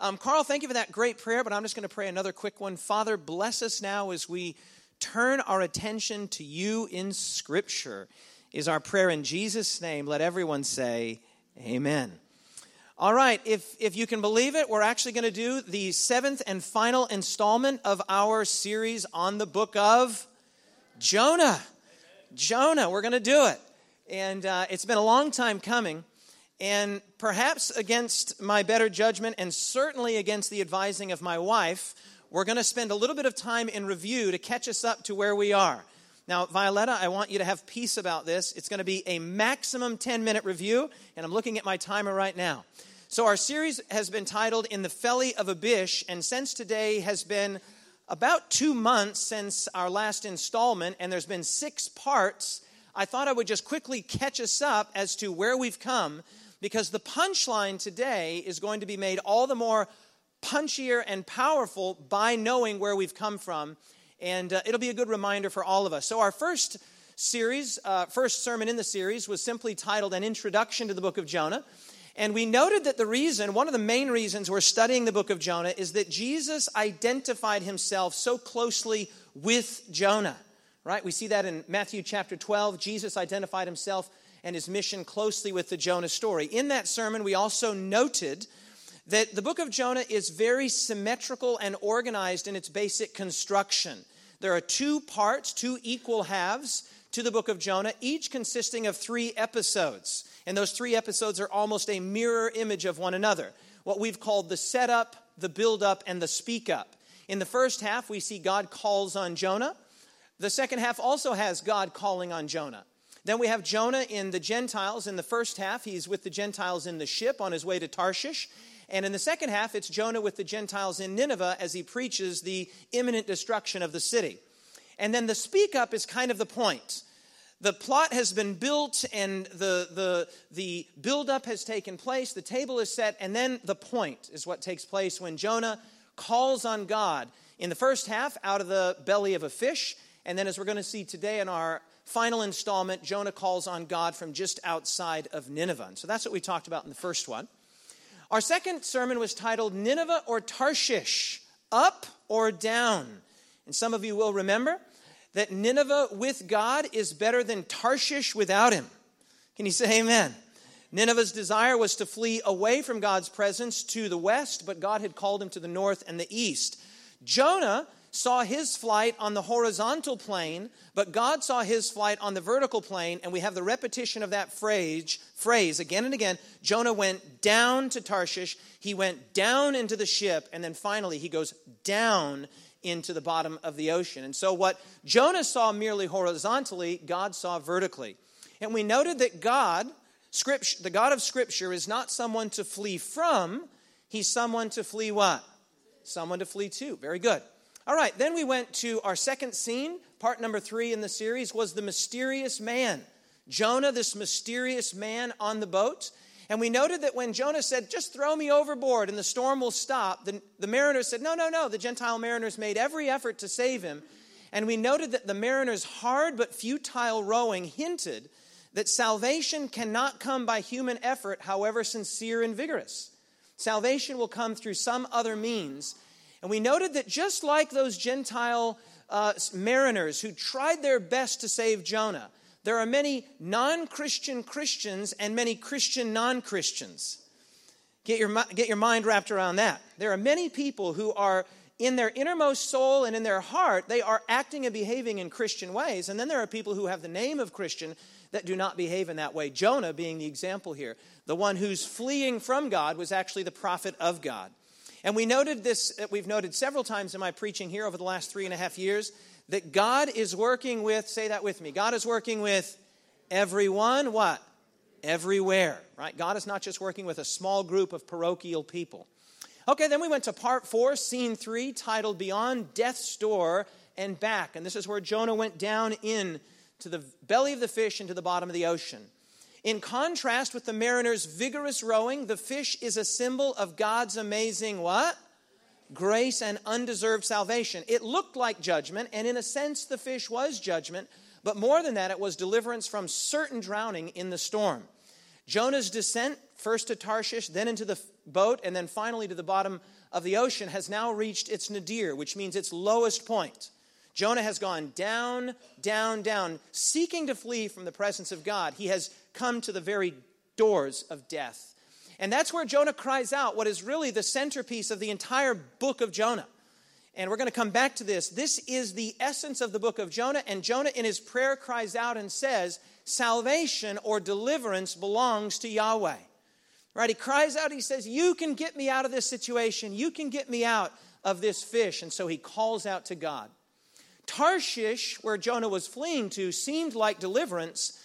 Um, Carl, thank you for that great prayer, but I'm just going to pray another quick one. Father, bless us now as we turn our attention to you in Scripture, is our prayer in Jesus' name. Let everyone say, Amen. All right, if, if you can believe it, we're actually going to do the seventh and final installment of our series on the book of Jonah. Jonah, we're going to do it. And uh, it's been a long time coming. And perhaps against my better judgment, and certainly against the advising of my wife, we're going to spend a little bit of time in review to catch us up to where we are. Now, Violetta, I want you to have peace about this. It's going to be a maximum 10 minute review, and I'm looking at my timer right now. So, our series has been titled In the Felly of a Bish, and since today has been about two months since our last installment, and there's been six parts, I thought I would just quickly catch us up as to where we've come, because the punchline today is going to be made all the more punchier and powerful by knowing where we've come from. And uh, it'll be a good reminder for all of us. So, our first series, uh, first sermon in the series, was simply titled An Introduction to the Book of Jonah. And we noted that the reason, one of the main reasons we're studying the book of Jonah, is that Jesus identified himself so closely with Jonah, right? We see that in Matthew chapter 12. Jesus identified himself and his mission closely with the Jonah story. In that sermon, we also noted that the book of Jonah is very symmetrical and organized in its basic construction. There are two parts, two equal halves to the book of Jonah, each consisting of three episodes. And those three episodes are almost a mirror image of one another. What we've called the setup, the build up, and the speak up. In the first half, we see God calls on Jonah. The second half also has God calling on Jonah. Then we have Jonah in the Gentiles. In the first half, he's with the Gentiles in the ship on his way to Tarshish. And in the second half, it's Jonah with the Gentiles in Nineveh as he preaches the imminent destruction of the city. And then the speak up is kind of the point. The plot has been built and the, the, the build up has taken place, the table is set, and then the point is what takes place when Jonah calls on God in the first half out of the belly of a fish. And then, as we're going to see today in our final installment, Jonah calls on God from just outside of Nineveh. And so that's what we talked about in the first one. Our second sermon was titled Nineveh or Tarshish, Up or Down. And some of you will remember that Nineveh with God is better than Tarshish without him. Can you say amen? Nineveh's desire was to flee away from God's presence to the west, but God had called him to the north and the east. Jonah saw his flight on the horizontal plane, but God saw his flight on the vertical plane, and we have the repetition of that phrase, phrase again and again. Jonah went down to Tarshish, he went down into the ship, and then finally he goes down into the bottom of the ocean. And so what Jonah saw merely horizontally, God saw vertically. And we noted that God, scripture, the God of Scripture, is not someone to flee from, he's someone to flee what? Someone to flee to. Very good. All right, then we went to our second scene. Part number three in the series was the mysterious man. Jonah, this mysterious man on the boat. And we noted that when Jonah said, Just throw me overboard and the storm will stop, the, the mariners said, No, no, no. The Gentile mariners made every effort to save him. And we noted that the mariners' hard but futile rowing hinted that salvation cannot come by human effort, however sincere and vigorous. Salvation will come through some other means and we noted that just like those Gentile uh, mariners who tried their best to save Jonah, there are many non Christian Christians and many Christian non Christians. Get your, get your mind wrapped around that. There are many people who are in their innermost soul and in their heart, they are acting and behaving in Christian ways. And then there are people who have the name of Christian that do not behave in that way. Jonah being the example here. The one who's fleeing from God was actually the prophet of God. And we noted this, uh, we've noted several times in my preaching here over the last three and a half years that God is working with, say that with me, God is working with everyone, what? Everywhere, right? God is not just working with a small group of parochial people. Okay, then we went to part four, scene three, titled Beyond Death's Door and Back. And this is where Jonah went down in to the belly of the fish into the bottom of the ocean. In contrast with the mariner's vigorous rowing, the fish is a symbol of God's amazing what? Grace and undeserved salvation. It looked like judgment, and in a sense, the fish was judgment, but more than that, it was deliverance from certain drowning in the storm. Jonah's descent first to Tarshish, then into the boat, and then finally to the bottom of the ocean, has now reached its nadir, which means its lowest point. Jonah has gone down, down, down, seeking to flee from the presence of God. He has come to the very doors of death. And that's where Jonah cries out what is really the centerpiece of the entire book of Jonah. And we're going to come back to this. This is the essence of the book of Jonah. And Jonah, in his prayer, cries out and says, Salvation or deliverance belongs to Yahweh. Right? He cries out, he says, You can get me out of this situation. You can get me out of this fish. And so he calls out to God. Tarshish, where Jonah was fleeing to, seemed like deliverance,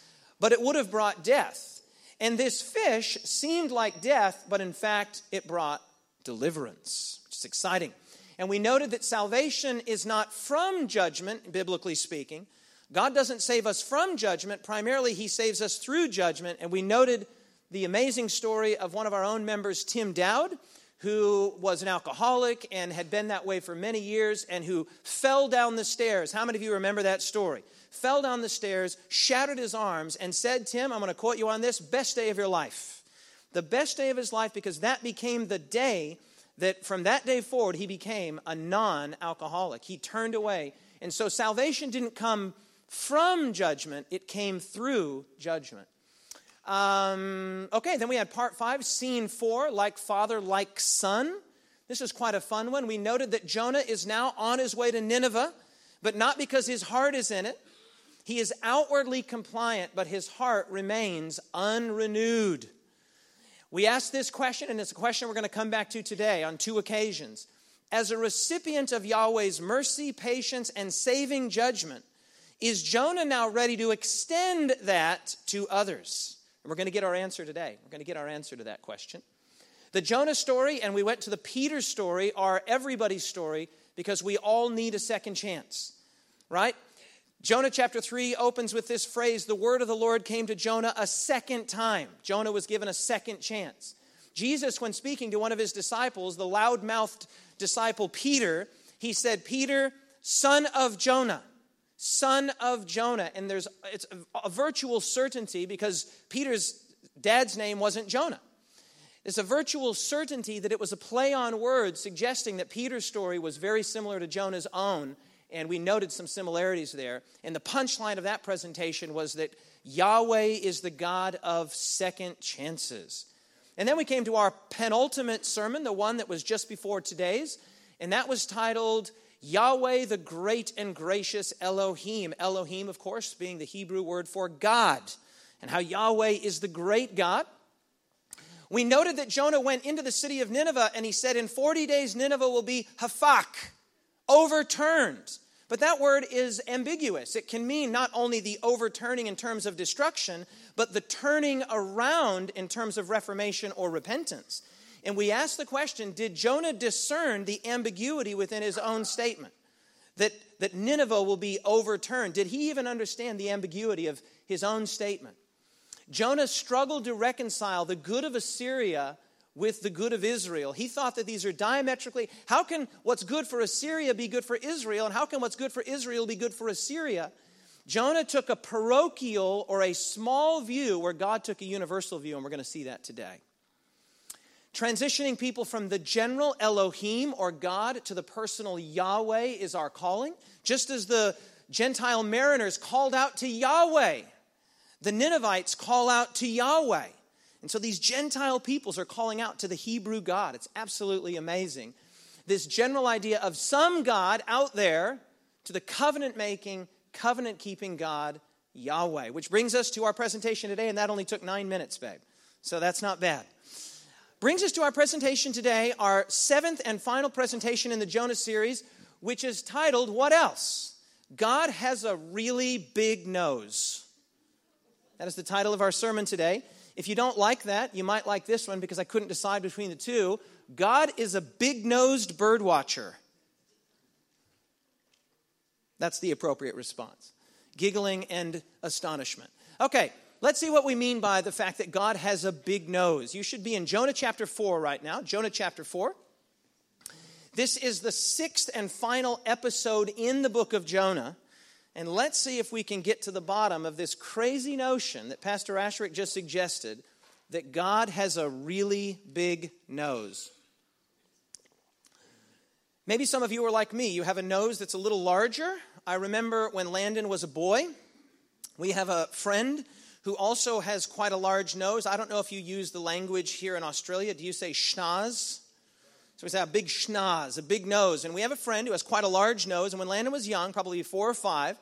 but it would have brought death. And this fish seemed like death, but in fact, it brought deliverance, which is exciting. And we noted that salvation is not from judgment, biblically speaking. God doesn't save us from judgment. Primarily, He saves us through judgment. And we noted the amazing story of one of our own members, Tim Dowd, who was an alcoholic and had been that way for many years and who fell down the stairs. How many of you remember that story? Fell down the stairs, shattered his arms, and said, Tim, I'm going to quote you on this best day of your life. The best day of his life because that became the day that from that day forward he became a non alcoholic. He turned away. And so salvation didn't come from judgment, it came through judgment. Um, okay, then we had part five, scene four, like father, like son. This is quite a fun one. We noted that Jonah is now on his way to Nineveh, but not because his heart is in it. He is outwardly compliant, but his heart remains unrenewed. We asked this question, and it's a question we're going to come back to today on two occasions. As a recipient of Yahweh's mercy, patience, and saving judgment, is Jonah now ready to extend that to others? And we're going to get our answer today. We're going to get our answer to that question. The Jonah story and we went to the Peter story are everybody's story because we all need a second chance, right? Jonah chapter 3 opens with this phrase The word of the Lord came to Jonah a second time. Jonah was given a second chance. Jesus, when speaking to one of his disciples, the loud mouthed disciple Peter, he said, Peter, son of Jonah son of Jonah. And there's it's a, virtual certainty because Peter's dad's name wasn't Jonah. It's a virtual certainty that it was a play on words suggesting that Peter's story was very similar to Jonah's own, and we noted some similarities there. And the punchline of that presentation was that Yahweh is the God of second chances. And then we came to our penultimate sermon, the one that was just before today's, and that was titled Yahweh, the great and gracious Elohim. Elohim, of course, being the Hebrew word for God, and how Yahweh is the great God. We noted that Jonah went into the city of Nineveh and he said, In 40 days, Nineveh will be hafak, overturned. But that word is ambiguous. It can mean not only the overturning in terms of destruction, but the turning around in terms of reformation or repentance. And we ask the question Did Jonah discern the ambiguity within his own statement? That, that Nineveh will be overturned. Did he even understand the ambiguity of his own statement? Jonah struggled to reconcile the good of Assyria with the good of Israel. He thought that these are diametrically, how can what's good for Assyria be good for Israel? And how can what's good for Israel be good for Assyria? Jonah took a parochial or a small view where God took a universal view, and we're going to see that today. Transitioning people from the general Elohim or God to the personal Yahweh is our calling. Just as the Gentile mariners called out to Yahweh, the Ninevites call out to Yahweh. And so these Gentile peoples are calling out to the Hebrew God. It's absolutely amazing. This general idea of some God out there to the covenant making, covenant keeping God, Yahweh. Which brings us to our presentation today, and that only took nine minutes, babe. So that's not bad. Brings us to our presentation today, our seventh and final presentation in the Jonah series, which is titled What Else? God has a really big nose. That is the title of our sermon today. If you don't like that, you might like this one because I couldn't decide between the two. God is a big nosed bird watcher. That's the appropriate response. Giggling and astonishment. Okay, Let's see what we mean by the fact that God has a big nose. You should be in Jonah chapter 4 right now. Jonah chapter 4. This is the sixth and final episode in the book of Jonah. And let's see if we can get to the bottom of this crazy notion that Pastor Asscherick just suggested that God has a really big nose. Maybe some of you are like me. You have a nose that's a little larger. I remember when Landon was a boy, we have a friend who also has quite a large nose. I don't know if you use the language here in Australia. Do you say schnoz? So we say a big schnoz, a big nose. And we have a friend who has quite a large nose. And when Landon was young, probably four or five,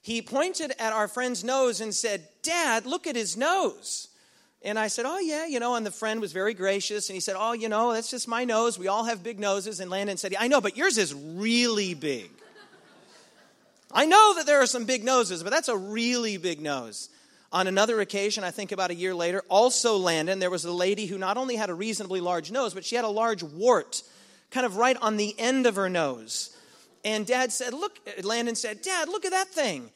he pointed at our friend's nose and said, Dad, look at his nose. And I said, Oh, yeah, you know, and the friend was very gracious. And he said, Oh, you know, that's just my nose. We all have big noses. And Landon said, I know, but yours is really big. I know that there are some big noses, but that's a really big nose. On another occasion, I think about a year later, also Landon, there was a lady who not only had a reasonably large nose, but she had a large wart kind of right on the end of her nose. And dad said, Look, Landon said, Dad, look at that thing.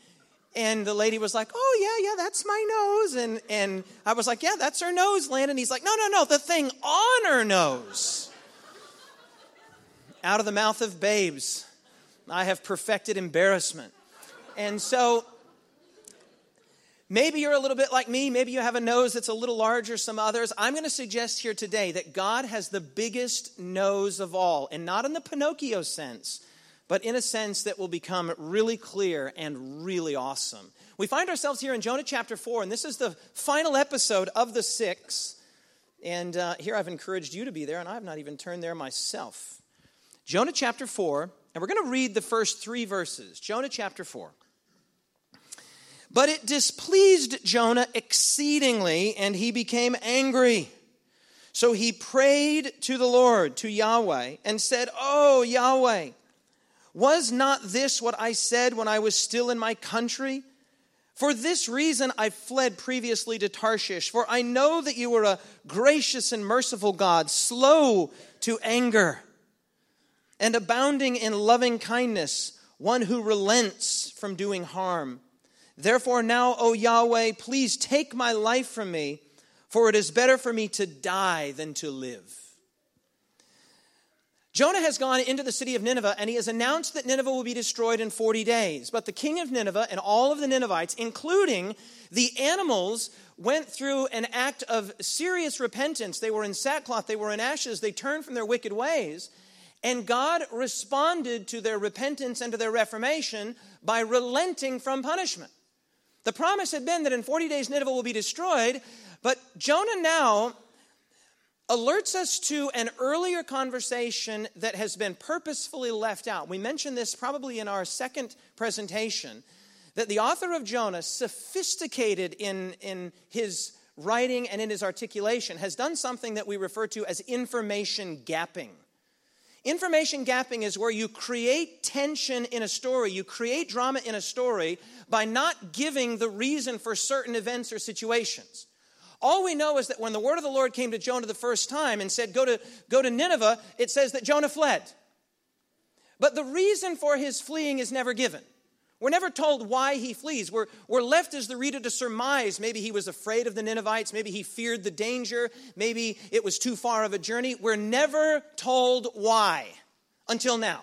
And the lady was like, Oh, yeah, yeah, that's my nose. And, and I was like, Yeah, that's her nose, Landon. He's like, No, no, no, the thing on her nose. Out of the mouth of babes, I have perfected embarrassment. And so maybe you're a little bit like me. Maybe you have a nose that's a little larger, some others. I'm going to suggest here today that God has the biggest nose of all, and not in the Pinocchio sense but in a sense that will become really clear and really awesome. We find ourselves here in Jonah chapter 4, and this is the final episode of the six. And uh, here I've encouraged you to be there, and I have not even turned there myself. Jonah chapter 4, and we're going to read the first three verses. Jonah chapter 4. But it displeased Jonah exceedingly, and he became angry. So he prayed to the Lord, to Yahweh, and said, Oh, Yahweh, was not this what I said when I was still in my country? For this reason I fled previously to Tarshish, for I know that you are a gracious and merciful God, slow to anger, and abounding in loving kindness, one who relents from doing harm. Therefore, now, O Yahweh, please take my life from me, for it is better for me to die than to live. Jonah has gone into the city of Nineveh and he has announced that Nineveh will be destroyed in 40 days. But the king of Nineveh and all of the Ninevites, including the animals, went through an act of serious repentance. They were in sackcloth, they were in ashes, they turned from their wicked ways. And God responded to their repentance and to their reformation by relenting from punishment. The promise had been that in 40 days Nineveh will be destroyed, but Jonah now alerts us to an earlier conversation that has been purposefully left out. We mentioned this probably in our second presentation that the author of Jonah, sophisticated in, in his writing and in his articulation, has done something that we refer to as information gapping. Information gapping is where you create tension in a story, you create drama in a story by not giving the reason for certain events or situations. All we know is that when the word of the Lord came to Jonah the first time and said, Go to, go to Nineveh, it says that Jonah fled. But the reason for his fleeing is never given. We're never told why he flees. We're, we're left as the reader to surmise. Maybe he was afraid of the Ninevites. Maybe he feared the danger. Maybe it was too far of a journey. We're never told why until now.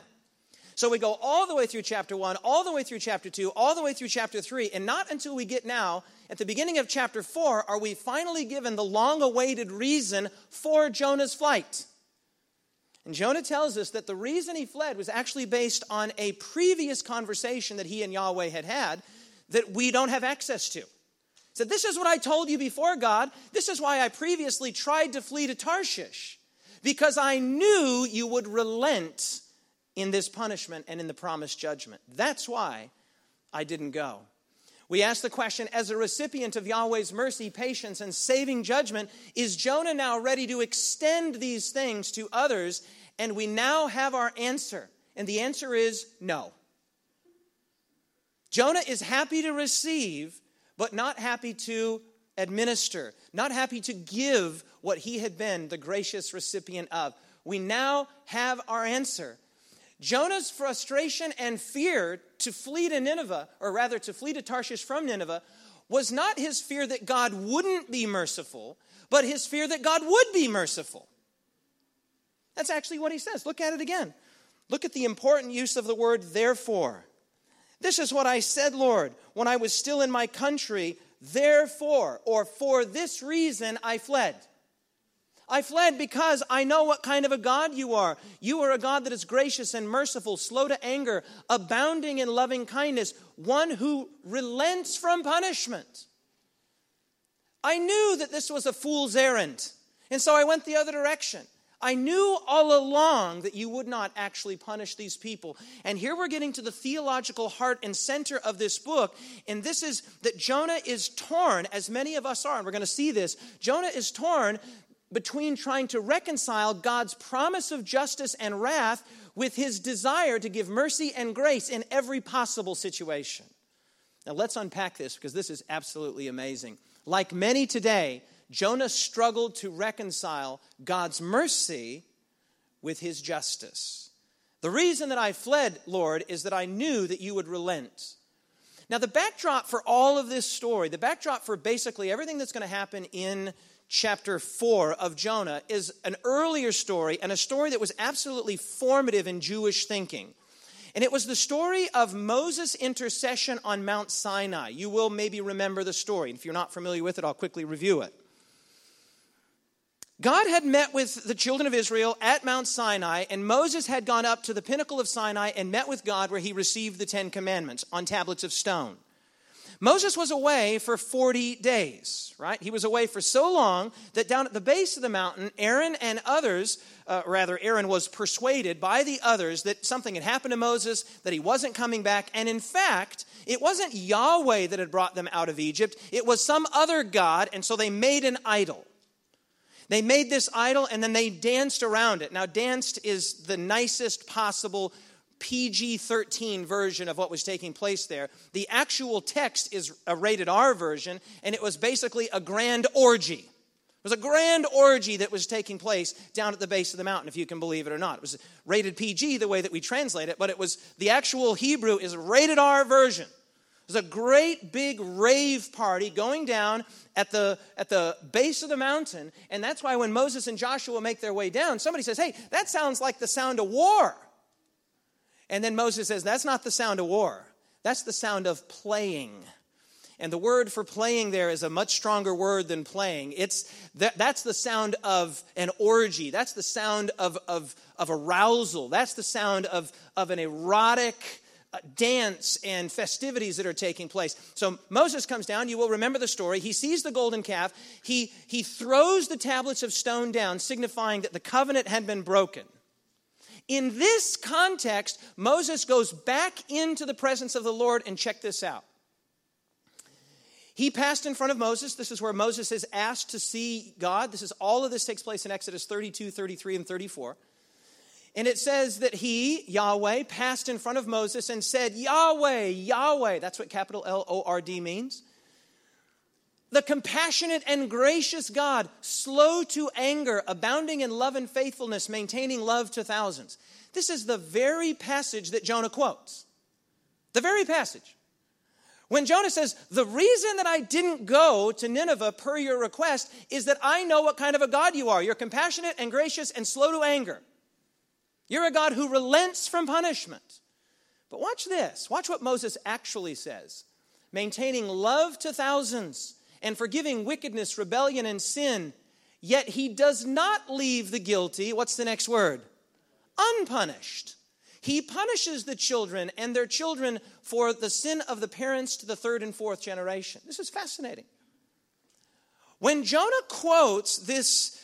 So we go all the way through chapter 1, all the way through chapter 2, all the way through chapter 3, and not until we get now at the beginning of chapter 4 are we finally given the long awaited reason for Jonah's flight. And Jonah tells us that the reason he fled was actually based on a previous conversation that he and Yahweh had had that we don't have access to. He said, This is what I told you before, God. This is why I previously tried to flee to Tarshish, because I knew you would relent in this punishment and in the promised judgment. That's why I didn't go. We ask the question as a recipient of Yahweh's mercy, patience, and saving judgment, is Jonah now ready to extend these things to others? And we now have our answer. And the answer is no. Jonah is happy to receive, but not happy to administer, not happy to give what he had been the gracious recipient of. We now have our answer. Jonah's frustration and fear to flee to Nineveh, or rather to flee to Tarshish from Nineveh, was not his fear that God wouldn't be merciful, but his fear that God would be merciful. That's actually what he says. Look at it again. Look at the important use of the word therefore. This is what I said, Lord, when I was still in my country, therefore, or for this reason, I fled. I fled because I know what kind of a God you are. You are a God that is gracious and merciful, slow to anger, abounding in loving kindness, one who relents from punishment. I knew that this was a fool's errand, and so I went the other direction. I knew all along that you would not actually punish these people. And here we're getting to the theological heart and center of this book. And this is that Jonah is torn, as many of us are, and we're going to see this. Jonah is torn between trying to reconcile God's promise of justice and wrath with his desire to give mercy and grace in every possible situation. Now, let's unpack this because this is absolutely amazing. Like many today, Jonah struggled to reconcile God's mercy with his justice. The reason that I fled, Lord, is that I knew that you would relent. Now, the backdrop for all of this story, the backdrop for basically everything that's going to happen in chapter 4 of Jonah is an earlier story and a story that was absolutely formative in Jewish thinking. And it was the story of Moses' intercession on Mount Sinai. You will maybe remember the story. If you're not familiar with it, I'll quickly review it. God had met with the children of Israel at Mount Sinai, and Moses had gone up to the pinnacle of Sinai and met with God where he received the Ten Commandments on tablets of stone. Moses was away for 40 days, right? He was away for so long that down at the base of the mountain, Aaron and others, uh, rather, Aaron was persuaded by the others that something had happened to Moses, that he wasn't coming back. And in fact, it wasn't Yahweh that had brought them out of Egypt, it was some other God, and so they made an idol. They made this idol and then they danced around it. Now, danced is the nicest possible PG 13 version of what was taking place there. The actual text is a rated R version, and it was basically a grand orgy. It was a grand orgy that was taking place down at the base of the mountain, if you can believe it or not. It was rated PG the way that we translate it, but it was the actual Hebrew is rated R version. There's a great big rave party going down at the, at the base of the mountain. And that's why when Moses and Joshua make their way down, somebody says, Hey, that sounds like the sound of war. And then Moses says, That's not the sound of war, that's the sound of playing. And the word for playing there is a much stronger word than playing. It's that, that's the sound of an orgy. That's the sound of, of, of arousal. That's the sound of, of an erotic uh, dance and festivities that are taking place. So Moses comes down. You will remember the story. He sees the golden calf. He, he throws the tablets of stone down, signifying that the covenant had been broken. In this context, Moses goes back into the presence of the Lord and check this out. He passed in front of Moses. This is where Moses is asked to see God. This is all of this takes place in Exodus 32, 33, and 34. And it says that he, Yahweh, passed in front of Moses and said, Yahweh, Yahweh. That's what capital L O R D means. The compassionate and gracious God, slow to anger, abounding in love and faithfulness, maintaining love to thousands. This is the very passage that Jonah quotes. The very passage. When Jonah says, The reason that I didn't go to Nineveh per your request is that I know what kind of a God you are. You're compassionate and gracious and slow to anger. You're a God who relents from punishment. But watch this. Watch what Moses actually says maintaining love to thousands and forgiving wickedness, rebellion, and sin. Yet he does not leave the guilty, what's the next word? Unpunished. He punishes the children and their children for the sin of the parents to the third and fourth generation. This is fascinating. When Jonah quotes this,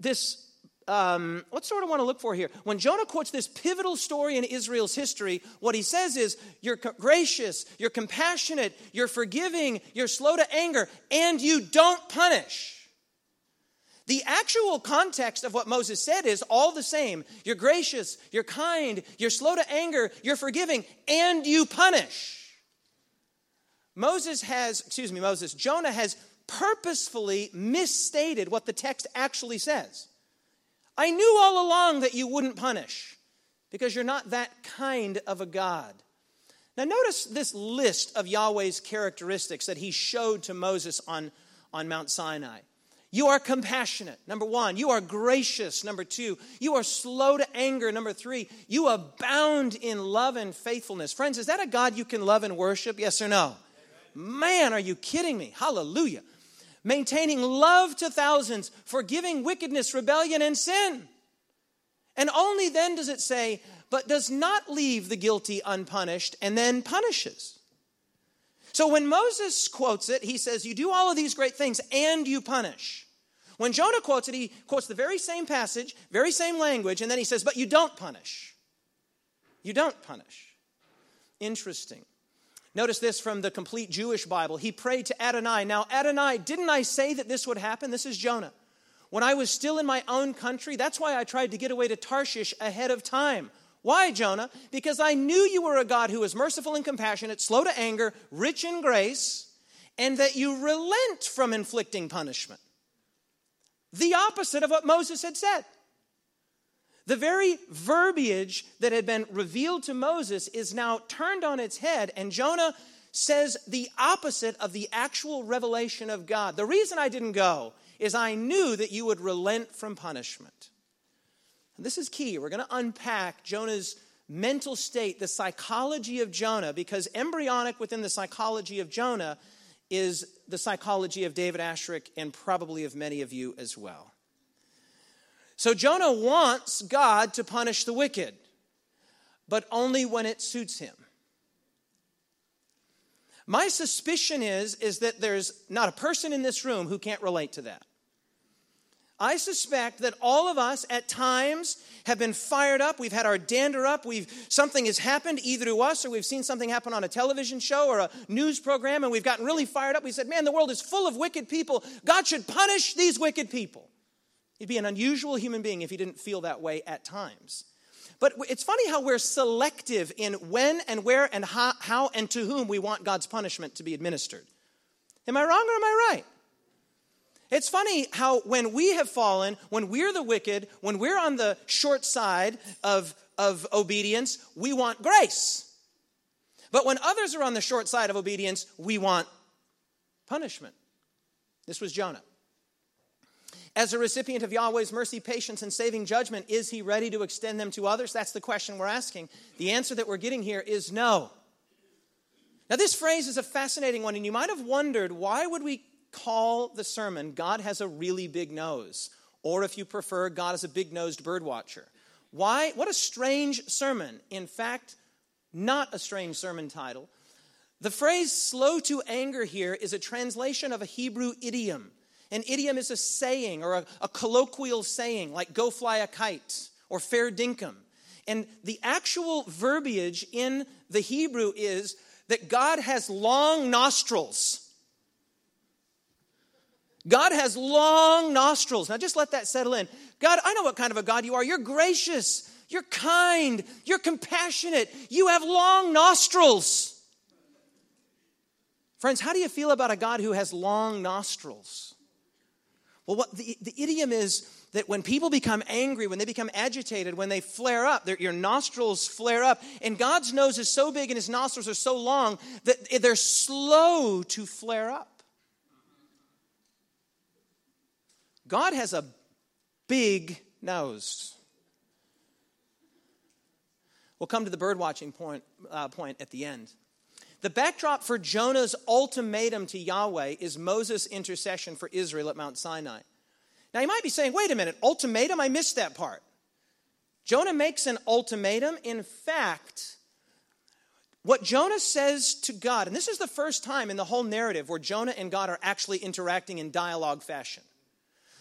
this um, what sort of want to look for here? When Jonah quotes this pivotal story in Israel's history, what he says is, You're gracious, you're compassionate, you're forgiving, you're slow to anger, and you don't punish. The actual context of what Moses said is all the same. You're gracious, you're kind, you're slow to anger, you're forgiving, and you punish. Moses has, excuse me, Moses, Jonah has purposefully misstated what the text actually says. I knew all along that you wouldn't punish because you're not that kind of a God. Now, notice this list of Yahweh's characteristics that he showed to Moses on, on Mount Sinai. You are compassionate, number one. You are gracious, number two. You are slow to anger, number three. You abound in love and faithfulness. Friends, is that a God you can love and worship? Yes or no? Man, are you kidding me? Hallelujah. Maintaining love to thousands, forgiving wickedness, rebellion, and sin. And only then does it say, but does not leave the guilty unpunished and then punishes. So when Moses quotes it, he says, You do all of these great things and you punish. When Jonah quotes it, he quotes the very same passage, very same language, and then he says, But you don't punish. You don't punish. Interesting. Notice this from the complete Jewish Bible. He prayed to Adonai. Now, Adonai, didn't I say that this would happen? This is Jonah. When I was still in my own country, that's why I tried to get away to Tarshish ahead of time. Why, Jonah? Because I knew you were a God who is merciful and compassionate, slow to anger, rich in grace, and that you relent from inflicting punishment. The opposite of what Moses had said. The very verbiage that had been revealed to Moses is now turned on its head, and Jonah says the opposite of the actual revelation of God. The reason I didn't go is I knew that you would relent from punishment. And this is key. We're going to unpack Jonah's mental state, the psychology of Jonah, because embryonic within the psychology of Jonah is the psychology of David Asscherick and probably of many of you as well. So Jonah wants God to punish the wicked, but only when it suits him. My suspicion is, is that there's not a person in this room who can't relate to that. I suspect that all of us at times have been fired up. We've had our dander up. We've something has happened either to us or we've seen something happen on a television show or a news program and we've gotten really fired up. We said, "Man, the world is full of wicked people. God should punish these wicked people." He'd be an unusual human being if he didn't feel that way at times. But it's funny how we're selective in when and where and how, how and to whom we want God's punishment to be administered. Am I wrong or am I right? It's funny how when we have fallen, when we're the wicked, when we're on the short side of, of obedience, we want grace. But when others are on the short side of obedience, we want punishment. This was Jonah. As a recipient of Yahweh's mercy, patience, and saving judgment, is he ready to extend them to others? That's the question we're asking. The answer that we're getting here is no. Now, this phrase is a fascinating one, and you might have wondered why would we call the sermon God has a really big nose, or if you prefer, God is a big nosed bird watcher. Why? What a strange sermon. In fact, not a strange sermon title. The phrase slow to anger here is a translation of a Hebrew idiom. An idiom is a saying or a, a colloquial saying like go fly a kite or fair dinkum. And the actual verbiage in the Hebrew is that God has long nostrils. God has long nostrils. Now just let that settle in. God, I know what kind of a God you are. You're gracious, you're kind, you're compassionate, you have long nostrils. Friends, how do you feel about a God who has long nostrils? Well, what the, the idiom is that when people become angry, when they become agitated, when they flare up, your nostrils flare up, and God's nose is so big and his nostrils are so long that they're slow to flare up. God has a big nose. We'll come to the bird watching point, uh, point at the end. The backdrop for Jonah's ultimatum to Yahweh is Moses' intercession for Israel at Mount Sinai. Now, you might be saying, wait a minute, ultimatum? I missed that part. Jonah makes an ultimatum. In fact, what Jonah says to God, and this is the first time in the whole narrative where Jonah and God are actually interacting in dialogue fashion.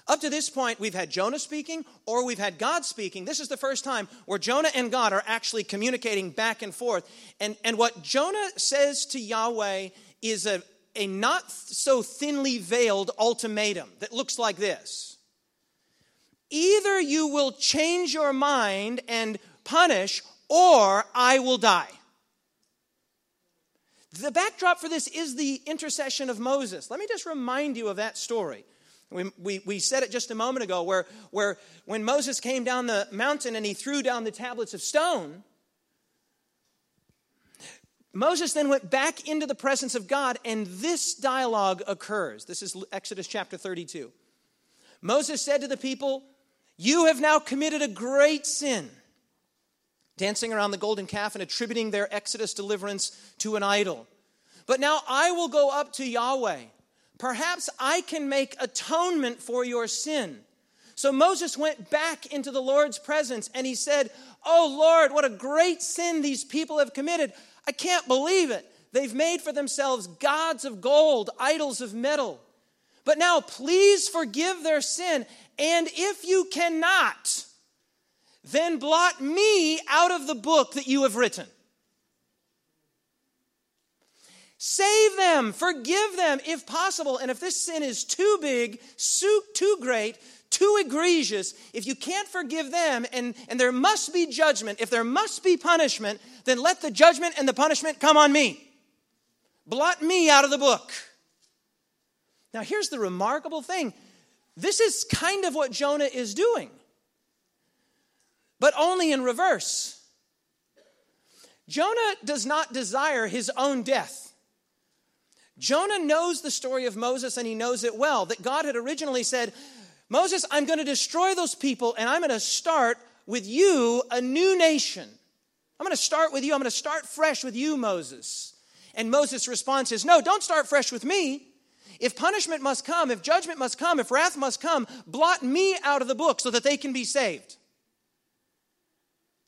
Up to this point, we've had Jonah speaking or we've had God speaking. This is the first time where Jonah and God are actually communicating back and forth. And, and what Jonah says to Yahweh is a, a not so thinly veiled ultimatum that looks like this Either you will change your mind and punish, or I will die. The backdrop for this is the intercession of Moses. Let me just remind you of that story. We, we, we said it just a moment ago where, where when Moses came down the mountain and he threw down the tablets of stone, Moses then went back into the presence of God, and this dialogue occurs. This is Exodus chapter 32. Moses said to the people, You have now committed a great sin, dancing around the golden calf and attributing their Exodus deliverance to an idol. But now I will go up to Yahweh. Perhaps I can make atonement for your sin. So Moses went back into the Lord's presence and he said, Oh Lord, what a great sin these people have committed. I can't believe it. They've made for themselves gods of gold, idols of metal. But now please forgive their sin. And if you cannot, then blot me out of the book that you have written. Save them, forgive them if possible. And if this sin is too big, too great, too egregious, if you can't forgive them and, and there must be judgment, if there must be punishment, then let the judgment and the punishment come on me. Blot me out of the book. Now, here's the remarkable thing this is kind of what Jonah is doing, but only in reverse. Jonah does not desire his own death. Jonah knows the story of Moses and he knows it well that God had originally said, Moses, I'm going to destroy those people and I'm going to start with you a new nation. I'm going to start with you. I'm going to start fresh with you, Moses. And Moses' response is, No, don't start fresh with me. If punishment must come, if judgment must come, if wrath must come, blot me out of the book so that they can be saved.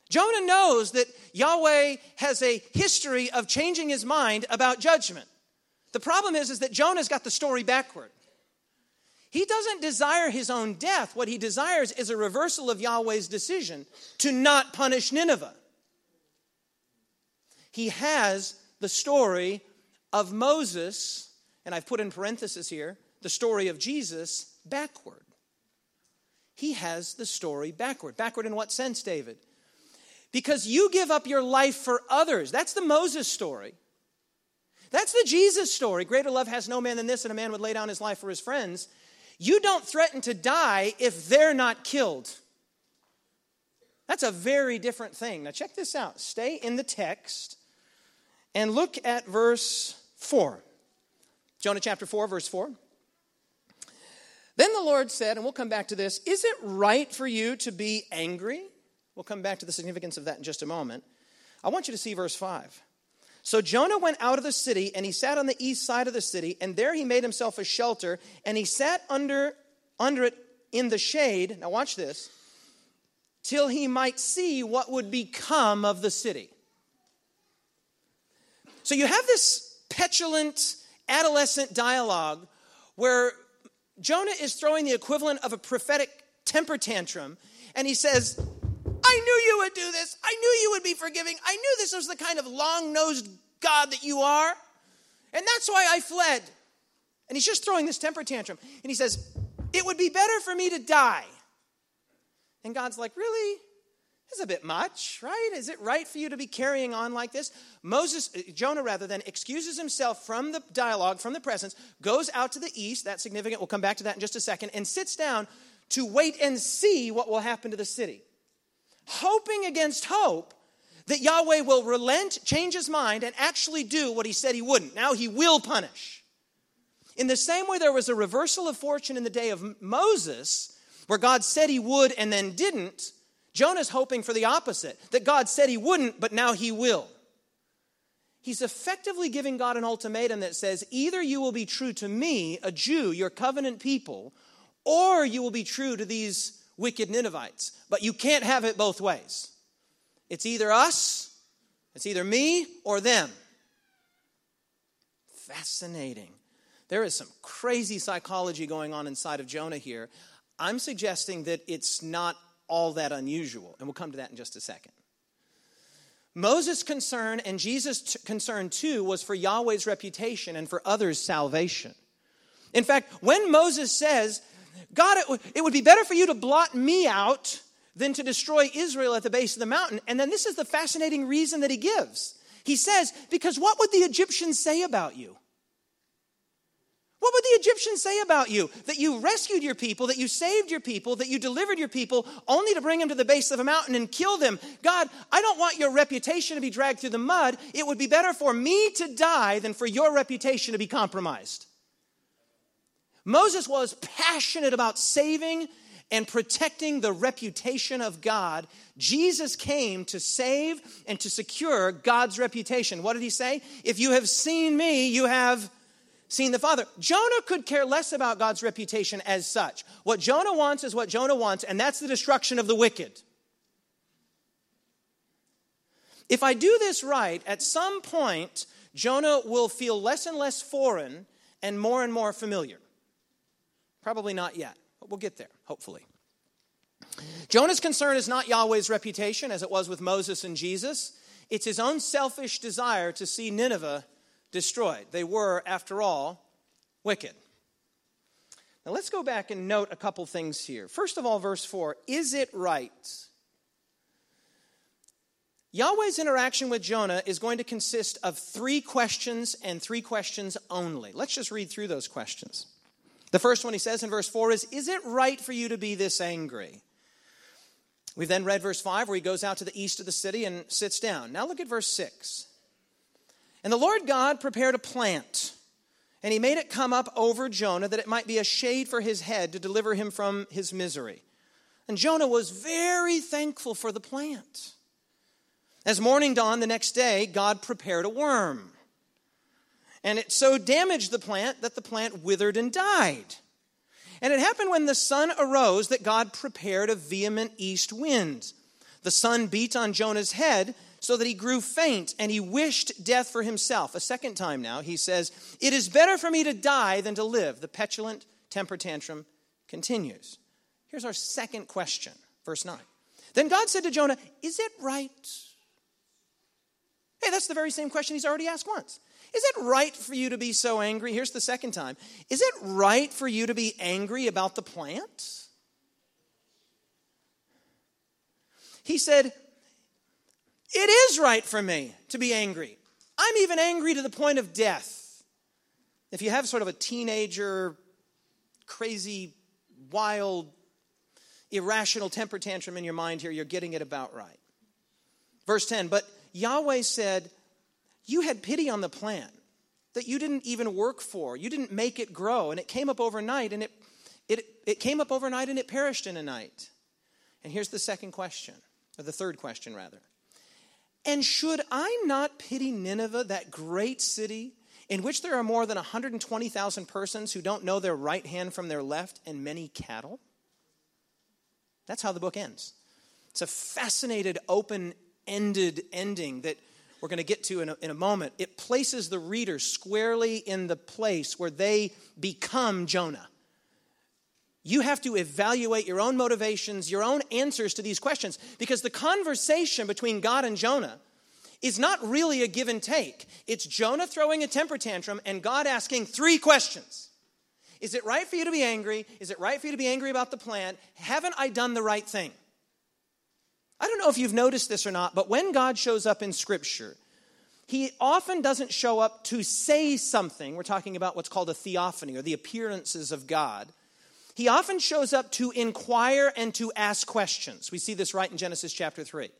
Jonah knows that Yahweh has a history of changing his mind about judgment. The problem is, is that Jonah's got the story backward. He doesn't desire his own death. What he desires is a reversal of Yahweh's decision to not punish Nineveh. He has the story of Moses, and I've put in parenthesis here the story of Jesus backward. He has the story backward. Backward in what sense, David? Because you give up your life for others. That's the Moses story. That's the Jesus story. Greater love has no man than this, and a man would lay down his life for his friends. You don't threaten to die if they're not killed. That's a very different thing. Now, check this out. Stay in the text and look at verse 4. Jonah chapter 4, verse 4. Then the Lord said, and we'll come back to this Is it right for you to be angry? We'll come back to the significance of that in just a moment. I want you to see verse 5. So Jonah went out of the city, and he sat on the east side of the city, and there he made himself a shelter, and he sat under, under it in the shade. Now, watch this till he might see what would become of the city. So you have this petulant, adolescent dialogue where Jonah is throwing the equivalent of a prophetic temper tantrum, and he says, I knew you would do this. I knew you would be forgiving. I knew this was the kind of long nosed God that you are. And that's why I fled. And he's just throwing this temper tantrum. And he says, It would be better for me to die. And God's like, Really? This is a bit much, right? Is it right for you to be carrying on like this? Moses, uh, Jonah rather then excuses himself from the dialogue, from the presence, goes out to the east, that's significant, we'll come back to that in just a second, and sits down to wait and see what will happen to the city hoping against hope that Yahweh will relent, change his mind, and actually do what he said he wouldn't. Now he will punish. In the same way, there was a reversal of fortune in the day of Moses, where God said he would and then didn't. Jonah's hoping for the opposite that God said he wouldn't, but now he will. He's effectively giving God an ultimatum that says either you will be true to me, a Jew, your covenant people, or you will be true to these wicked Ninevites. But you can't have it both ways. It's either us, it's either me or them. Fascinating. There is some crazy psychology going on inside of Jonah here. I'm suggesting that it's not all that unusual, and we'll come to that in just a second. Moses' concern and Jesus' concern too was for Yahweh's reputation and for others' salvation. In fact, when Moses says, God, it, it would be better for you to blot me out than to destroy Israel at the base of the mountain. And then this is the fascinating reason that he gives. He says, Because what would the Egyptians say about you? What would the Egyptians say about you? That you rescued your people, that you saved your people, that you delivered your people, only to bring them to the base of a mountain and kill them. God, I don't want your reputation to be dragged through the mud. It would be better for me to die than for your reputation to be compromised. Moses was passionate about saving and protecting the reputation of God, Jesus came to save and to secure God's reputation. What did he say? If you have seen me, you have seen the Father. Jonah could care less about God's reputation as such. What Jonah wants is what Jonah wants, and that's the destruction of the wicked. If I do this right, at some point, Jonah will feel less and less foreign and more and more familiar. Probably not yet, but we'll get there, hopefully. Jonah's concern is not Yahweh's reputation, as it was with Moses and Jesus. It's his own selfish desire to see Nineveh destroyed. They were, after all, wicked. Now let's go back and note a couple things here. First of all, verse 4 Is it right? Yahweh's interaction with Jonah is going to consist of three questions and three questions only. Let's just read through those questions. The first one he says in verse 4 is Is it right for you to be this angry? We've then read verse 5 where he goes out to the east of the city and sits down. Now look at verse 6. And the Lord God prepared a plant, and he made it come up over Jonah that it might be a shade for his head to deliver him from his misery. And Jonah was very thankful for the plant. As morning dawned the next day, God prepared a worm. And it so damaged the plant that the plant withered and died. And it happened when the sun arose that God prepared a vehement east wind. The sun beat on Jonah's head so that he grew faint and he wished death for himself. A second time now, he says, It is better for me to die than to live. The petulant temper tantrum continues. Here's our second question, verse 9. Then God said to Jonah, Is it right? Hey, that's the very same question he's already asked once. Is it right for you to be so angry? Here's the second time. Is it right for you to be angry about the plant? He said, It is right for me to be angry. I'm even angry to the point of death. If you have sort of a teenager, crazy, wild, irrational temper tantrum in your mind here, you're getting it about right. Verse 10 But Yahweh said, You had pity on the plant that you didn't even work for. You didn't make it grow. And it came up overnight and it, it, it came up overnight and it perished in a night. And here's the second question, or the third question, rather. And should I not pity Nineveh, that great city, in which there are more than 120,000 persons who don't know their right hand from their left and many cattle? That's how the book ends. It's a fascinated, open ended ending that we're going to get to in a, in a moment. It places the reader squarely in the place where they become Jonah. You have to evaluate your own motivations, your own answers to these questions, because the conversation between God and Jonah is not really a give and take. It's Jonah throwing a temper tantrum and God asking three questions. Is it right for you to be angry? Is it right for you to be angry about the plant? Haven't I done the right thing? I don't know if you've noticed this or not, but when God shows up in Scripture, he often doesn't show up to say something. We're talking about what's called a theophany or the appearances of God. He often shows up to inquire and to ask questions. We see this right in Genesis chapter 3.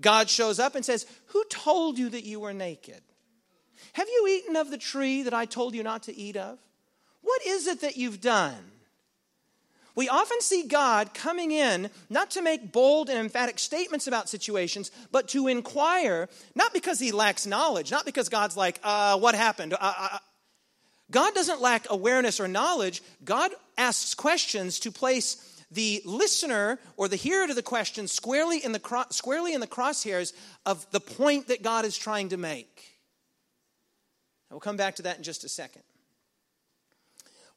God shows up and says, Who told you that you were naked? Have you eaten of the tree that I told you not to eat of? What is it that you've done? We often see God coming in not to make bold and emphatic statements about situations, but to inquire, not because he lacks knowledge, not because God's like, uh, what happened? Uh, uh, uh. God doesn't lack awareness or knowledge. God asks questions to place the listener or the hearer to the question squarely in the, cro- squarely in the crosshairs of the point that God is trying to make. We'll come back to that in just a second.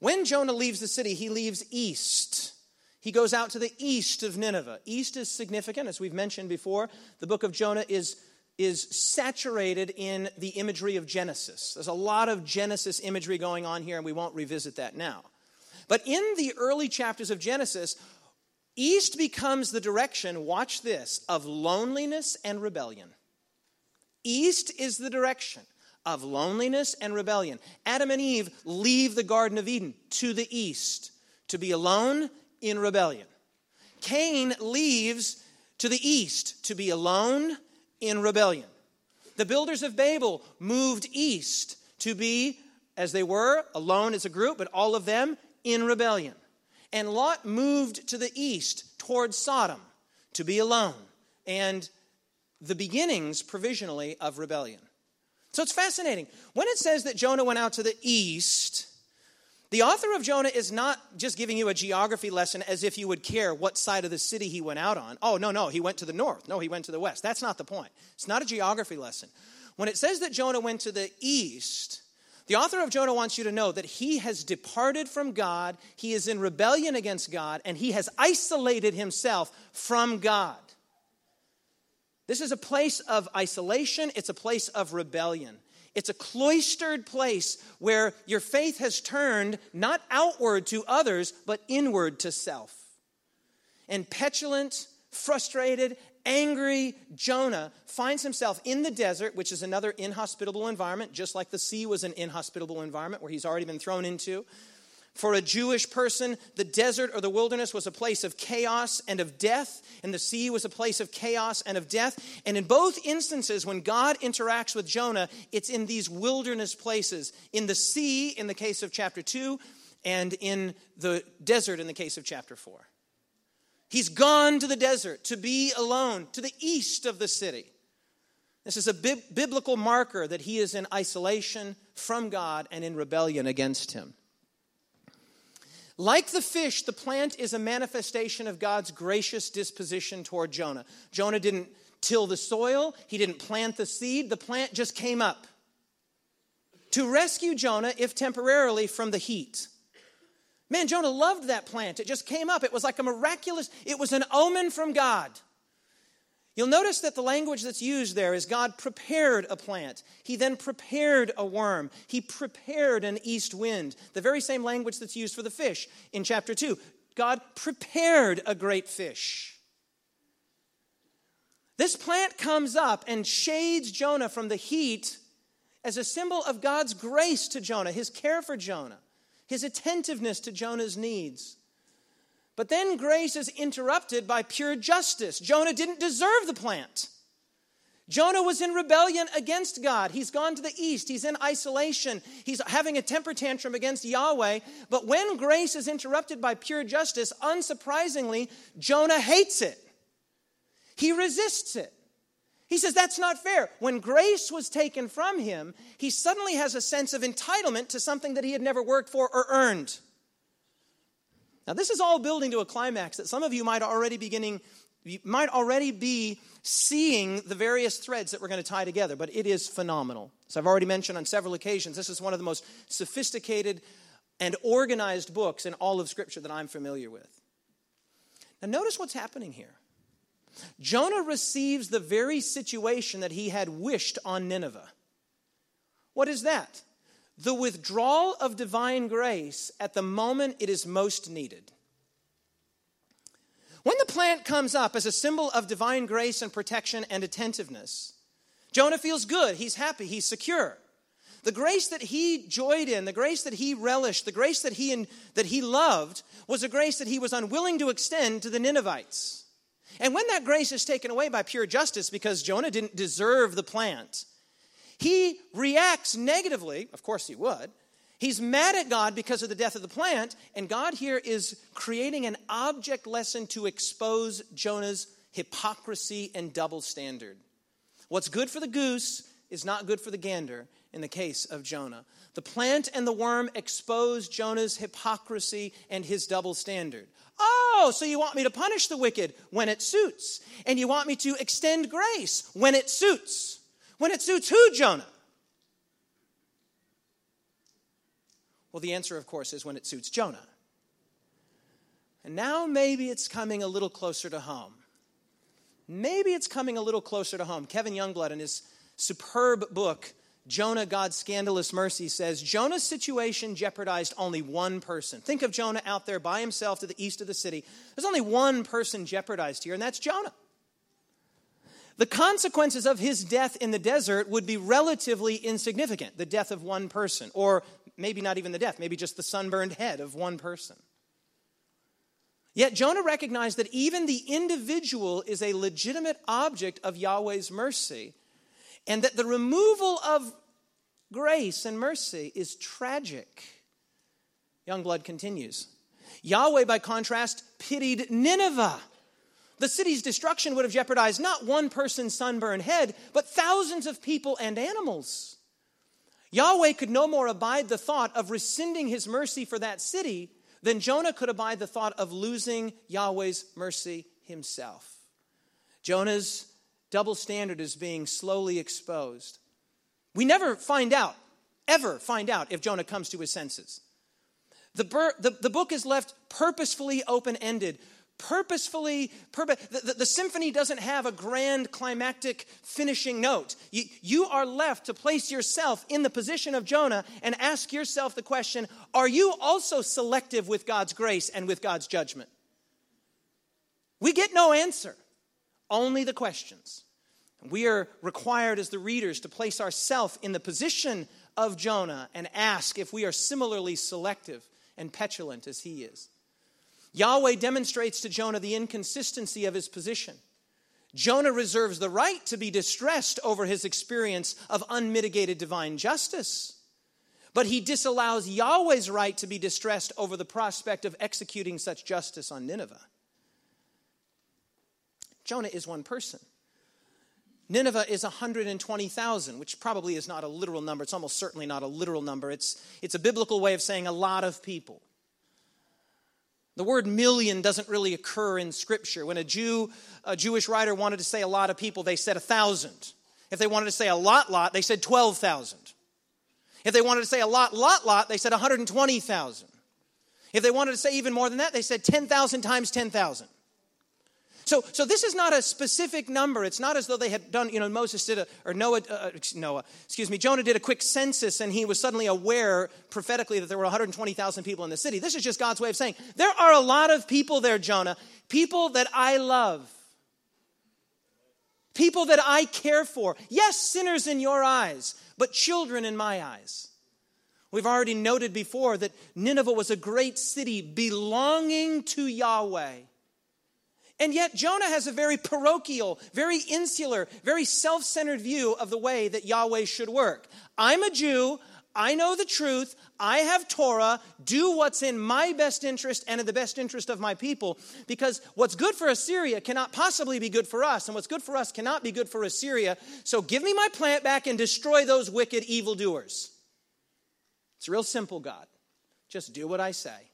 When Jonah leaves the city, he leaves east. He goes out to the east of Nineveh. East is significant, as we've mentioned before. The book of Jonah is, is saturated in the imagery of Genesis. There's a lot of Genesis imagery going on here, and we won't revisit that now. But in the early chapters of Genesis, east becomes the direction, watch this, of loneliness and rebellion. East is the direction of loneliness and rebellion. Adam and Eve leave the Garden of Eden to the east to be alone in rebellion. Cain leaves to the east to be alone in rebellion. The builders of Babel moved east to be, as they were, alone as a group, but all of them in rebellion. And Lot moved to the east towards Sodom to be alone. And the beginnings, provisionally, of rebellion. So it's fascinating. When it says that Jonah went out to the east, the author of Jonah is not just giving you a geography lesson as if you would care what side of the city he went out on. Oh, no, no, he went to the north. No, he went to the west. That's not the point. It's not a geography lesson. When it says that Jonah went to the east, the author of Jonah wants you to know that he has departed from God, he is in rebellion against God, and he has isolated himself from God. This is a place of isolation, it's a place of rebellion. It's a cloistered place where your faith has turned not outward to others, but inward to self. And petulant, frustrated, angry Jonah finds himself in the desert, which is another inhospitable environment, just like the sea was an inhospitable environment where he's already been thrown into. For a Jewish person, the desert or the wilderness was a place of chaos and of death, and the sea was a place of chaos and of death. And in both instances, when God interacts with Jonah, it's in these wilderness places in the sea, in the case of chapter 2, and in the desert, in the case of chapter 4. He's gone to the desert to be alone, to the east of the city. This is a bi- biblical marker that he is in isolation from God and in rebellion against him. Like the fish, the plant is a manifestation of God's gracious disposition toward Jonah. Jonah didn't till the soil, he didn't plant the seed, the plant just came up to rescue Jonah, if temporarily, from the heat. Man, Jonah loved that plant. It just came up. It was like a miraculous, it was an omen from God. You'll notice that the language that's used there is God prepared a plant. He then prepared a worm. He prepared an east wind. The very same language that's used for the fish in chapter 2. God prepared a great fish. This plant comes up and shades Jonah from the heat as a symbol of God's grace to Jonah, his care for Jonah, his attentiveness to Jonah's needs. But then grace is interrupted by pure justice. Jonah didn't deserve the plant. Jonah was in rebellion against God. He's gone to the east. He's in isolation. He's having a temper tantrum against Yahweh. But when grace is interrupted by pure justice, unsurprisingly, Jonah hates it. He resists it. He says that's not fair. When grace was taken from him, he suddenly has a sense of entitlement to something that he had never worked for or earned. Now, this is all building to a climax that some of you might already beginning you might already be seeing the various threads that we're going to tie together, but it is phenomenal. As I've already mentioned on several occasions, this is one of the most sophisticated and organized books in all of Scripture that I'm familiar with. Now, notice what's happening here. Jonah receives the very situation that he had wished on Nineveh. What is that? The withdrawal of divine grace at the moment it is most needed. When the plant comes up as a symbol of divine grace and protection and attentiveness, Jonah feels good, he's happy, he's secure. The grace that he joyed in, the grace that he relished, the grace that he, that he loved was a grace that he was unwilling to extend to the Ninevites. And when that grace is taken away by pure justice because Jonah didn't deserve the plant, he reacts negatively. Of course, he would. He's mad at God because of the death of the plant, and God here is creating an object lesson to expose Jonah's hypocrisy and double standard. What's good for the goose is not good for the gander in the case of Jonah. The plant and the worm expose Jonah's hypocrisy and his double standard. Oh, so you want me to punish the wicked when it suits, and you want me to extend grace when it suits. When it suits who, Jonah? Well, the answer, of course, is when it suits Jonah. And now maybe it's coming a little closer to home. Maybe it's coming a little closer to home. Kevin Youngblood, in his superb book, Jonah, God's Scandalous Mercy, says Jonah's situation jeopardized only one person. Think of Jonah out there by himself to the east of the city. There's only one person jeopardized here, and that's Jonah the consequences of his death in the desert would be relatively insignificant the death of one person, or maybe not even the death, maybe just the sunburned head of one person. Yet Jonah recognized that even the individual is a legitimate object of Yahweh's mercy, and that the removal of grace and mercy is tragic. Youngblood continues. Yahweh, by contrast, pitied Nineveh. The city's destruction would have jeopardized not one person's sunburned head, but thousands of people and animals. Yahweh could no more abide the thought of rescinding his mercy for that city than Jonah could abide the thought of losing Yahweh's mercy himself. Jonah's double standard is being slowly exposed. We never find out, ever find out, if Jonah comes to his senses. The, bur- the, the book is left purposefully open ended. Purposefully, purpose, the, the, the, symphony doesn't have a grand climactic finishing note. You, you are left to place yourself in the position of Jonah and ask yourself the question Are you also selective with God's grace and with God's judgment? We get no answer, only the questions. We are required as the readers to place ourselves in the position of Jonah and ask if we are similarly selective and petulant as he is. Yahweh demonstrates to Jonah the inconsistency of his position. Jonah reserves the right to be distressed over his experience of unmitigated divine justice, but he disallows Yahweh's right to be distressed over the prospect of executing such justice on Nineveh. Jonah is one person. Nineveh is 120,000, which probably is not a literal number. It's almost certainly not a literal number. It's, it's a biblical way of saying a lot of people. The word million doesn't really occur in Scripture. When a Jew, a Jewish writer wanted to say a lot of people, they said a thousand. If they wanted to say a lot, lot, they said 12,000. If they wanted to say a lot, lot, lot, they said 120,000. If they wanted to say even more than that, they said 10,000 times 10,000. So, so this is not a specific number. It's not as though they had done, you know, Moses did a, or Noah, uh, Noah, excuse me, Jonah did a quick census and he was suddenly aware prophetically that there were 120,000 people in the city. This is just God's way of saying, there are a lot of people there, Jonah, people that I love, people that I care for. Yes, sinners in your eyes, but children in my eyes. We've already noted before that Nineveh was a great city belonging to Yahweh. And yet, Jonah has a very parochial, very insular, very self centered view of the way that Yahweh should work. I'm a Jew. I know the truth. I have Torah. Do what's in my best interest and in the best interest of my people. Because what's good for Assyria cannot possibly be good for us, and what's good for us cannot be good for Assyria. So give me my plant back and destroy those wicked evildoers. It's real simple, God. Just do what I say.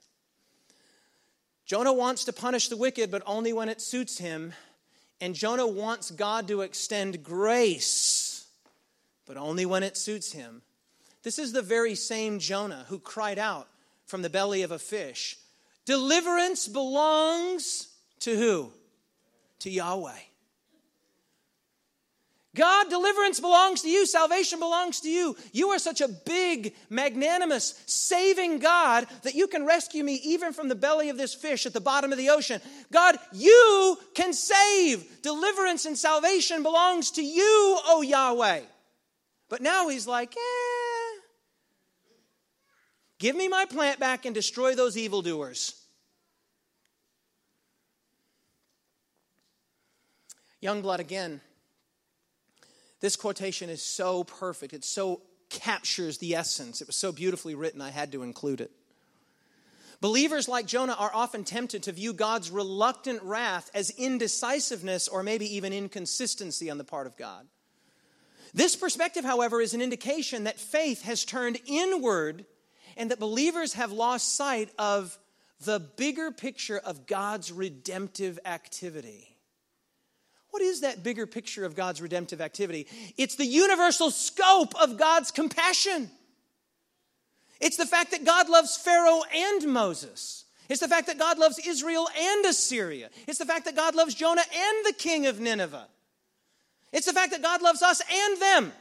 Jonah wants to punish the wicked, but only when it suits him. And Jonah wants God to extend grace, but only when it suits him. This is the very same Jonah who cried out from the belly of a fish Deliverance belongs to who? To Yahweh. God, deliverance belongs to you. Salvation belongs to you. You are such a big, magnanimous, saving God that you can rescue me even from the belly of this fish at the bottom of the ocean. God, you can save. Deliverance and salvation belongs to you, O Yahweh. But now he's like, eh. Give me my plant back and destroy those evildoers. Youngblood again this quotation is so perfect. It so captures the essence. It was so beautifully written, I had to include it. Believers like Jonah are often tempted to view God's reluctant wrath as indecisiveness or maybe even inconsistency on the part of God. This perspective, however, is an indication that faith has turned inward and that believers have lost sight of the bigger picture of God's redemptive activity. What is that bigger picture of God's redemptive activity? It's the universal scope of God's compassion. It's the fact that God loves Pharaoh and Moses. It's the fact that God loves Israel and Assyria. It's the fact that God loves Jonah and the king of Nineveh. It's the fact that God loves us and them.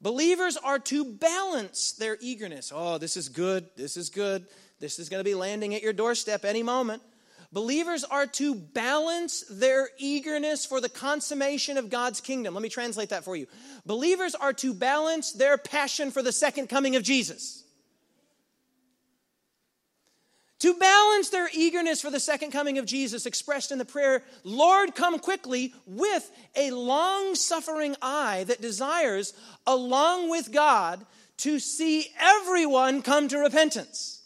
Believers are to balance their eagerness. Oh, this is good. This is good. This is going to be landing at your doorstep any moment. Believers are to balance their eagerness for the consummation of God's kingdom. Let me translate that for you. Believers are to balance their passion for the second coming of Jesus. To balance their eagerness for the second coming of Jesus, expressed in the prayer, Lord, come quickly, with a long suffering eye that desires, along with God, to see everyone come to repentance.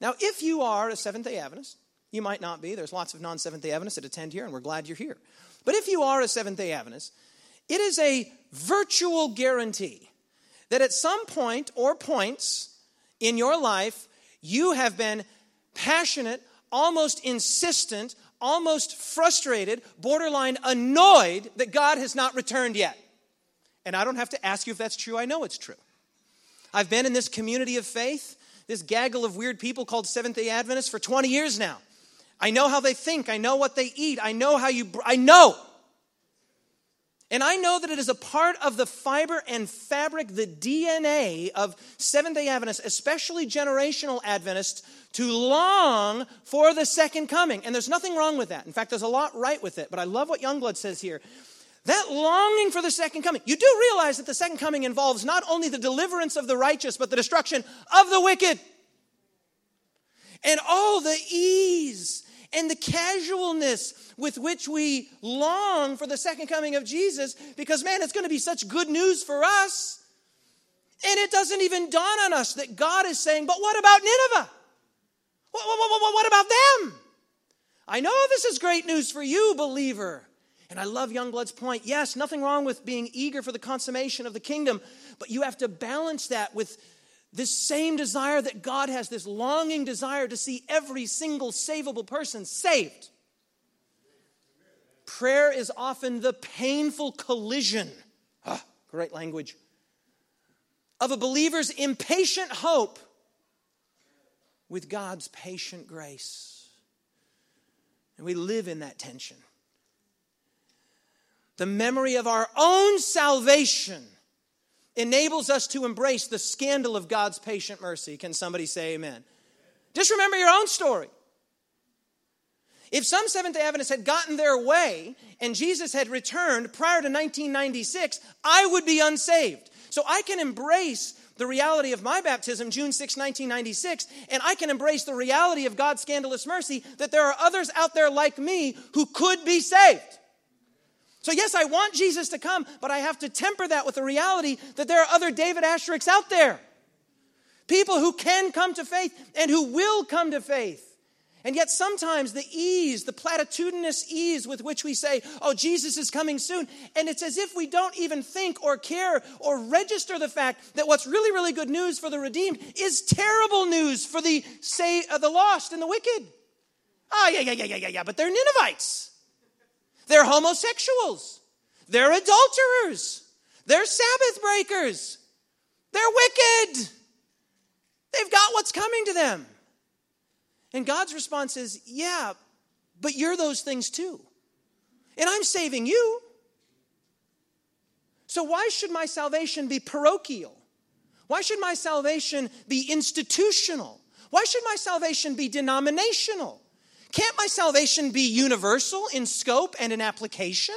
Now, if you are a Seventh day Adventist, you might not be. There's lots of non Seventh day Adventists that attend here, and we're glad you're here. But if you are a Seventh day Adventist, it is a virtual guarantee that at some point or points in your life, you have been passionate, almost insistent, almost frustrated, borderline annoyed that God has not returned yet. And I don't have to ask you if that's true, I know it's true. I've been in this community of faith, this gaggle of weird people called Seventh day Adventists for 20 years now. I know how they think, I know what they eat, I know how you, I know. And I know that it is a part of the fiber and fabric, the DNA of Seventh day Adventists, especially generational Adventists, to long for the second coming. And there's nothing wrong with that. In fact, there's a lot right with it. But I love what Youngblood says here. That longing for the second coming. You do realize that the second coming involves not only the deliverance of the righteous, but the destruction of the wicked. And all the ease and the casualness with which we long for the second coming of Jesus because, man, it's going to be such good news for us. And it doesn't even dawn on us that God is saying, but what about Nineveh? What, what, what, what about them? I know this is great news for you, believer. And I love Youngblood's point. Yes, nothing wrong with being eager for the consummation of the kingdom, but you have to balance that with this same desire that God has, this longing desire to see every single savable person saved. Prayer is often the painful collision, ah, great language, of a believer's impatient hope with God's patient grace. And we live in that tension. The memory of our own salvation enables us to embrace the scandal of God's patient mercy. Can somebody say amen? Just remember your own story. If some Seventh day Adventists had gotten their way and Jesus had returned prior to 1996, I would be unsaved. So I can embrace the reality of my baptism, June 6, 1996, and I can embrace the reality of God's scandalous mercy that there are others out there like me who could be saved. So, yes, I want Jesus to come, but I have to temper that with the reality that there are other David Asschericks out there. People who can come to faith and who will come to faith. And yet, sometimes the ease, the platitudinous ease with which we say, Oh, Jesus is coming soon, and it's as if we don't even think or care or register the fact that what's really, really good news for the redeemed is terrible news for the, say, uh, the lost and the wicked. Ah, Oh, yeah, yeah, yeah, yeah, yeah, yeah, but they're Ninevites. They're homosexuals. They're adulterers. They're Sabbath breakers. They're wicked. They've got what's coming to them. And God's response is, Yeah, but you're those things too. And I'm saving you. So why should my salvation be parochial? Why should my salvation be institutional? Why should my salvation be denominational? Can't my salvation be universal in scope and in application?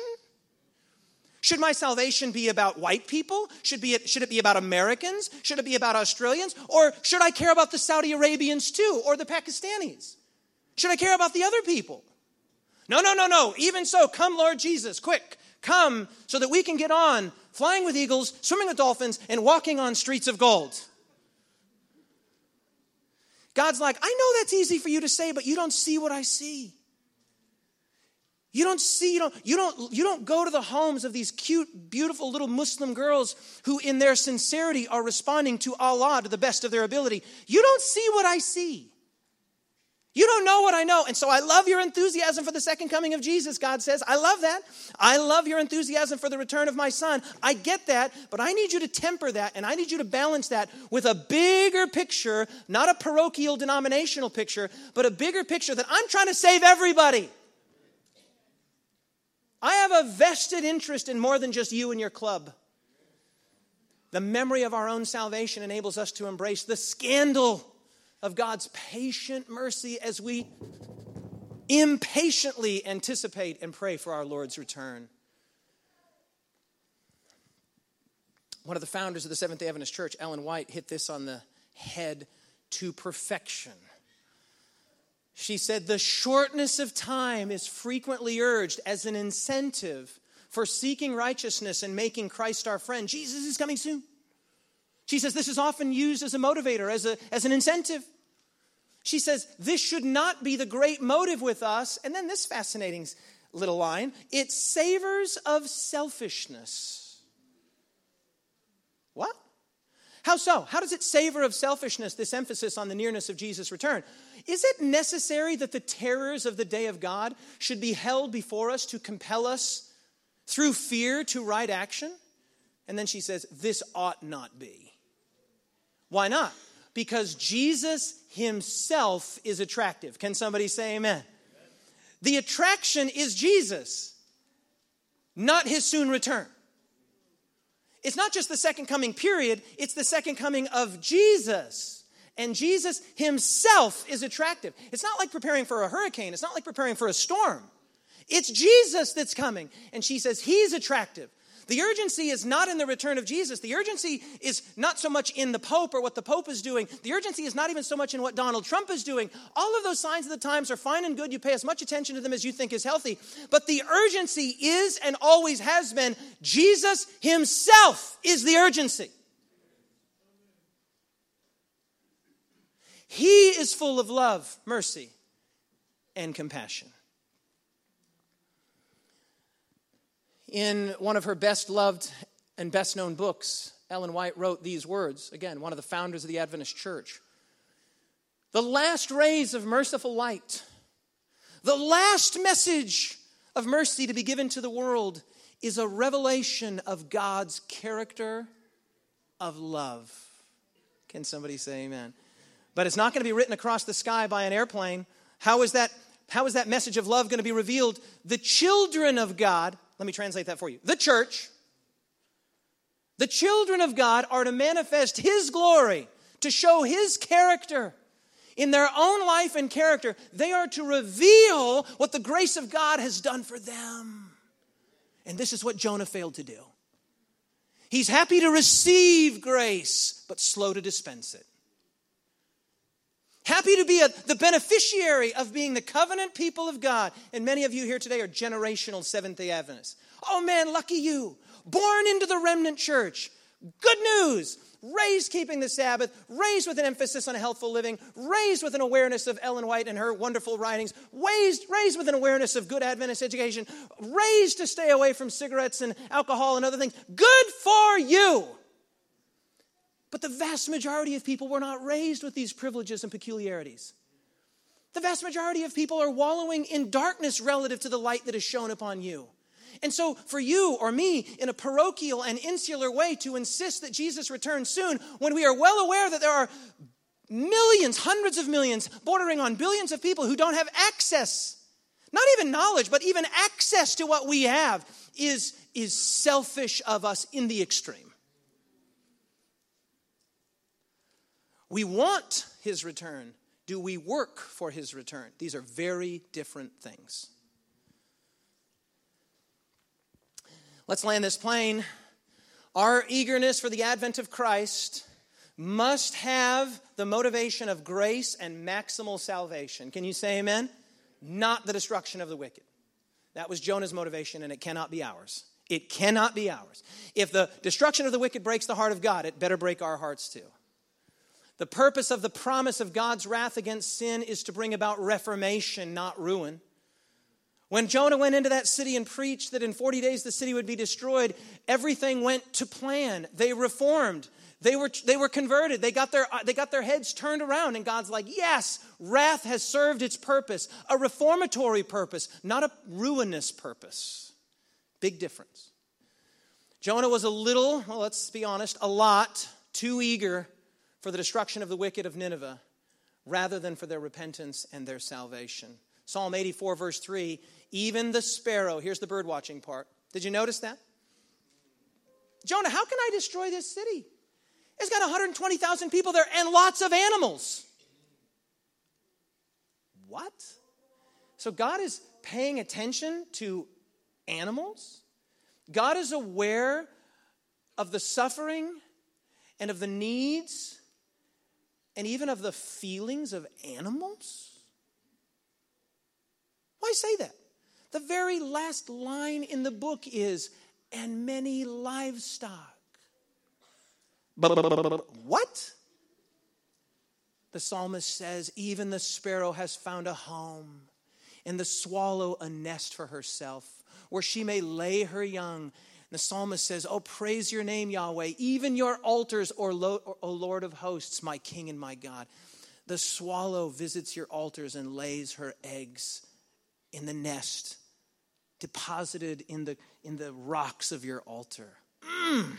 Should my salvation be about white people? Should, be, should it be about Americans? Should it be about Australians? Or should I care about the Saudi Arabians too, or the Pakistanis? Should I care about the other people? No, no, no, no. Even so, come, Lord Jesus, quick, come so that we can get on flying with eagles, swimming with dolphins, and walking on streets of gold. God's like, I know that's easy for you to say, but you don't see what I see. You don't see, you don't, you don't, you don't go to the homes of these cute, beautiful little Muslim girls who, in their sincerity, are responding to Allah to the best of their ability. You don't see what I see. You don't know what I know. And so I love your enthusiasm for the second coming of Jesus, God says. I love that. I love your enthusiasm for the return of my son. I get that, but I need you to temper that and I need you to balance that with a bigger picture, not a parochial denominational picture, but a bigger picture that I'm trying to save everybody. I have a vested interest in more than just you and your club. The memory of our own salvation enables us to embrace the scandal of God's patient mercy as we impatiently anticipate and pray for our Lord's return. One of the founders of the Seventh day Adventist Church, Ellen White, hit this on the head to perfection. She said, The shortness of time is frequently urged as an incentive for seeking righteousness and making Christ our friend. Jesus is coming soon. She says this is often used as a motivator, as, a, as an incentive. She says, This should not be the great motive with us. And then this fascinating little line it savors of selfishness. What? How so? How does it savor of selfishness, this emphasis on the nearness of Jesus' return? Is it necessary that the terrors of the day of God should be held before us to compel us through fear to right action? And then she says, This ought not be. Why not? Because Jesus himself is attractive. Can somebody say amen? amen? The attraction is Jesus, not his soon return. It's not just the second coming period, it's the second coming of Jesus. And Jesus himself is attractive. It's not like preparing for a hurricane, it's not like preparing for a storm. It's Jesus that's coming. And she says, He's attractive. The urgency is not in the return of Jesus. The urgency is not so much in the Pope or what the Pope is doing. The urgency is not even so much in what Donald Trump is doing. All of those signs of the times are fine and good. You pay as much attention to them as you think is healthy. But the urgency is and always has been Jesus Himself is the urgency. He is full of love, mercy, and compassion. In one of her best loved and best known books, Ellen White wrote these words again, one of the founders of the Adventist Church. The last rays of merciful light, the last message of mercy to be given to the world is a revelation of God's character of love. Can somebody say amen? But it's not going to be written across the sky by an airplane. How is that, how is that message of love going to be revealed? The children of God let me translate that for you. The church, the children of God are to manifest His glory, to show His character. In their own life and character, they are to reveal what the grace of God has done for them. And this is what Jonah failed to do. He's happy to receive grace, but slow to dispense it. Happy to be a, the beneficiary of being the covenant people of God. And many of you here today are generational Seventh day Adventists. Oh man, lucky you. Born into the remnant church. Good news. Raised keeping the Sabbath, raised with an emphasis on a healthful living, raised with an awareness of Ellen White and her wonderful writings, raised, raised with an awareness of good Adventist education, raised to stay away from cigarettes and alcohol and other things. Good for you. But the vast majority of people were not raised with these privileges and peculiarities. The vast majority of people are wallowing in darkness relative to the light that is shown upon you. And so, for you or me, in a parochial and insular way, to insist that Jesus returns soon, when we are well aware that there are millions, hundreds of millions, bordering on billions of people who don't have access, not even knowledge, but even access to what we have, is, is selfish of us in the extreme. We want his return. Do we work for his return? These are very different things. Let's land this plane. Our eagerness for the advent of Christ must have the motivation of grace and maximal salvation. Can you say amen? Not the destruction of the wicked. That was Jonah's motivation, and it cannot be ours. It cannot be ours. If the destruction of the wicked breaks the heart of God, it better break our hearts too. The purpose of the promise of God's wrath against sin is to bring about reformation, not ruin. When Jonah went into that city and preached that in 40 days the city would be destroyed, everything went to plan. They reformed. They were, they were converted. They got, their, they got their heads turned around, and God's like, yes, wrath has served its purpose, a reformatory purpose, not a ruinous purpose. Big difference. Jonah was a little, well, let's be honest, a lot too eager for the destruction of the wicked of Nineveh rather than for their repentance and their salvation. Psalm 84, verse 3 even the sparrow, here's the bird watching part. Did you notice that? Jonah, how can I destroy this city? It's got 120,000 people there and lots of animals. What? So God is paying attention to animals? God is aware of the suffering and of the needs and even of the feelings of animals? Why say that? The very last line in the book is, and many livestock. What? the psalmist says, Even the sparrow has found a home, and the swallow a nest for herself, where she may lay her young. The psalmist says, Oh, praise your name, Yahweh, even your altars, O Lord of hosts, my King and my God. The swallow visits your altars and lays her eggs in the nest, deposited in the, in the rocks of your altar. Mm.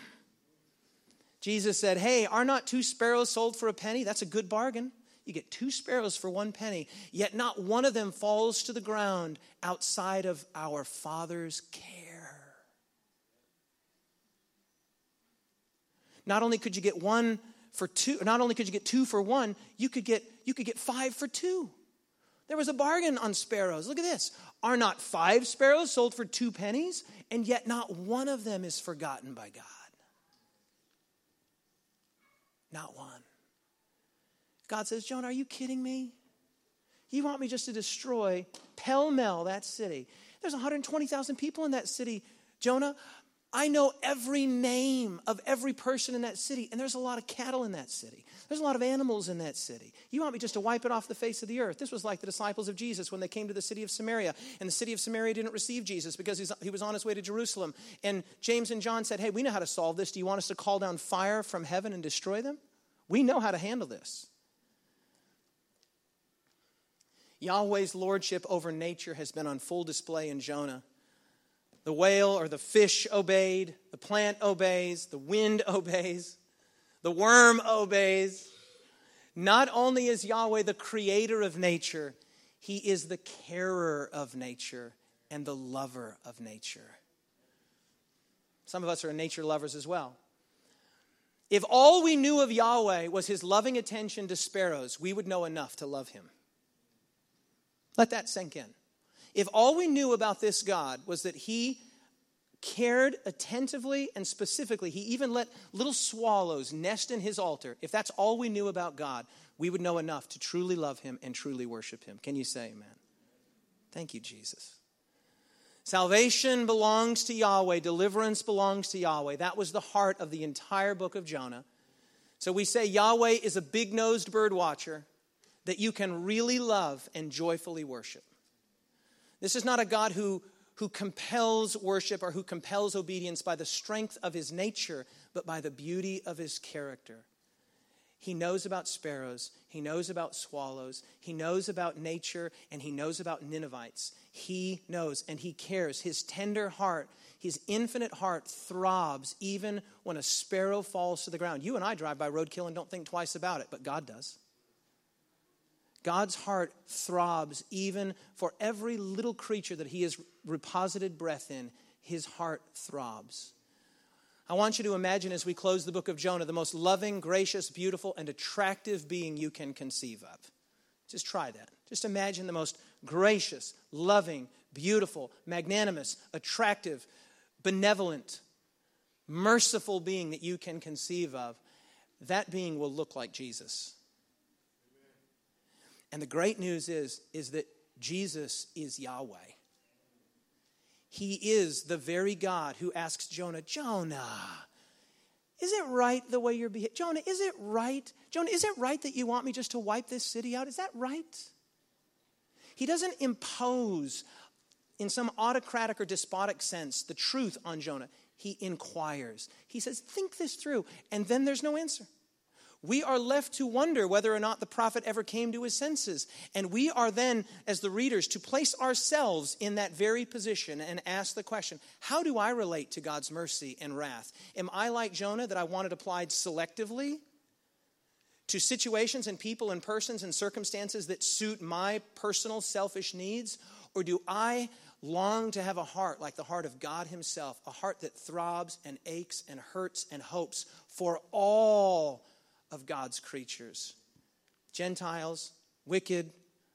Jesus said, Hey, are not two sparrows sold for a penny? That's a good bargain. You get two sparrows for one penny, yet not one of them falls to the ground outside of our Father's care. Not only could you get one for two, not only could you get two for one, you could get you could get five for two. There was a bargain on sparrows. Look at this. Are not five sparrows sold for two pennies? And yet not one of them is forgotten by God. Not one. God says, Jonah, are you kidding me? You want me just to destroy pell mell that city? There's 120,000 people in that city, Jonah. I know every name of every person in that city, and there's a lot of cattle in that city. There's a lot of animals in that city. You want me just to wipe it off the face of the earth? This was like the disciples of Jesus when they came to the city of Samaria, and the city of Samaria didn't receive Jesus because he was on his way to Jerusalem. And James and John said, Hey, we know how to solve this. Do you want us to call down fire from heaven and destroy them? We know how to handle this. Yahweh's lordship over nature has been on full display in Jonah. The whale or the fish obeyed, the plant obeys, the wind obeys, the worm obeys. Not only is Yahweh the creator of nature, he is the carer of nature and the lover of nature. Some of us are nature lovers as well. If all we knew of Yahweh was his loving attention to sparrows, we would know enough to love him. Let that sink in. If all we knew about this God was that he cared attentively and specifically, he even let little swallows nest in his altar, if that's all we knew about God, we would know enough to truly love him and truly worship him. Can you say amen? Thank you, Jesus. Salvation belongs to Yahweh, deliverance belongs to Yahweh. That was the heart of the entire book of Jonah. So we say Yahweh is a big nosed bird watcher that you can really love and joyfully worship. This is not a God who, who compels worship or who compels obedience by the strength of his nature, but by the beauty of his character. He knows about sparrows, he knows about swallows, he knows about nature, and he knows about Ninevites. He knows and he cares. His tender heart, his infinite heart throbs even when a sparrow falls to the ground. You and I drive by roadkill and don't think twice about it, but God does. God's heart throbs even for every little creature that he has reposited breath in. His heart throbs. I want you to imagine as we close the book of Jonah the most loving, gracious, beautiful, and attractive being you can conceive of. Just try that. Just imagine the most gracious, loving, beautiful, magnanimous, attractive, benevolent, merciful being that you can conceive of. That being will look like Jesus. And the great news is, is that Jesus is Yahweh. He is the very God who asks Jonah, Jonah, is it right the way you're behaving? Jonah, is it right? Jonah, is it right that you want me just to wipe this city out? Is that right? He doesn't impose, in some autocratic or despotic sense, the truth on Jonah. He inquires. He says, Think this through. And then there's no answer we are left to wonder whether or not the prophet ever came to his senses. And we are then, as the readers, to place ourselves in that very position and ask the question how do I relate to God's mercy and wrath? Am I like Jonah that I want it applied selectively to situations and people and persons and circumstances that suit my personal selfish needs? Or do I long to have a heart like the heart of God Himself, a heart that throbs and aches and hurts and hopes for all of God's creatures Gentiles, wicked,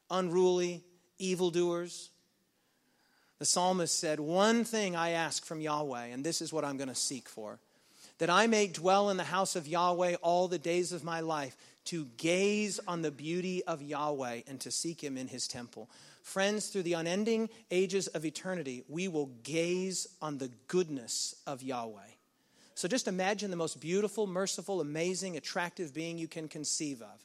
unruly, evildoers. The psalmist said, One thing I ask from Yahweh, and this is what I'm going to seek for that I may dwell in the house of Yahweh all the days of my life, to gaze on the beauty of Yahweh and to seek him in his temple. Friends, through the unending ages of eternity, we will gaze on the goodness of Yahweh. So just imagine the most beautiful, merciful, amazing, attractive being you can conceive of.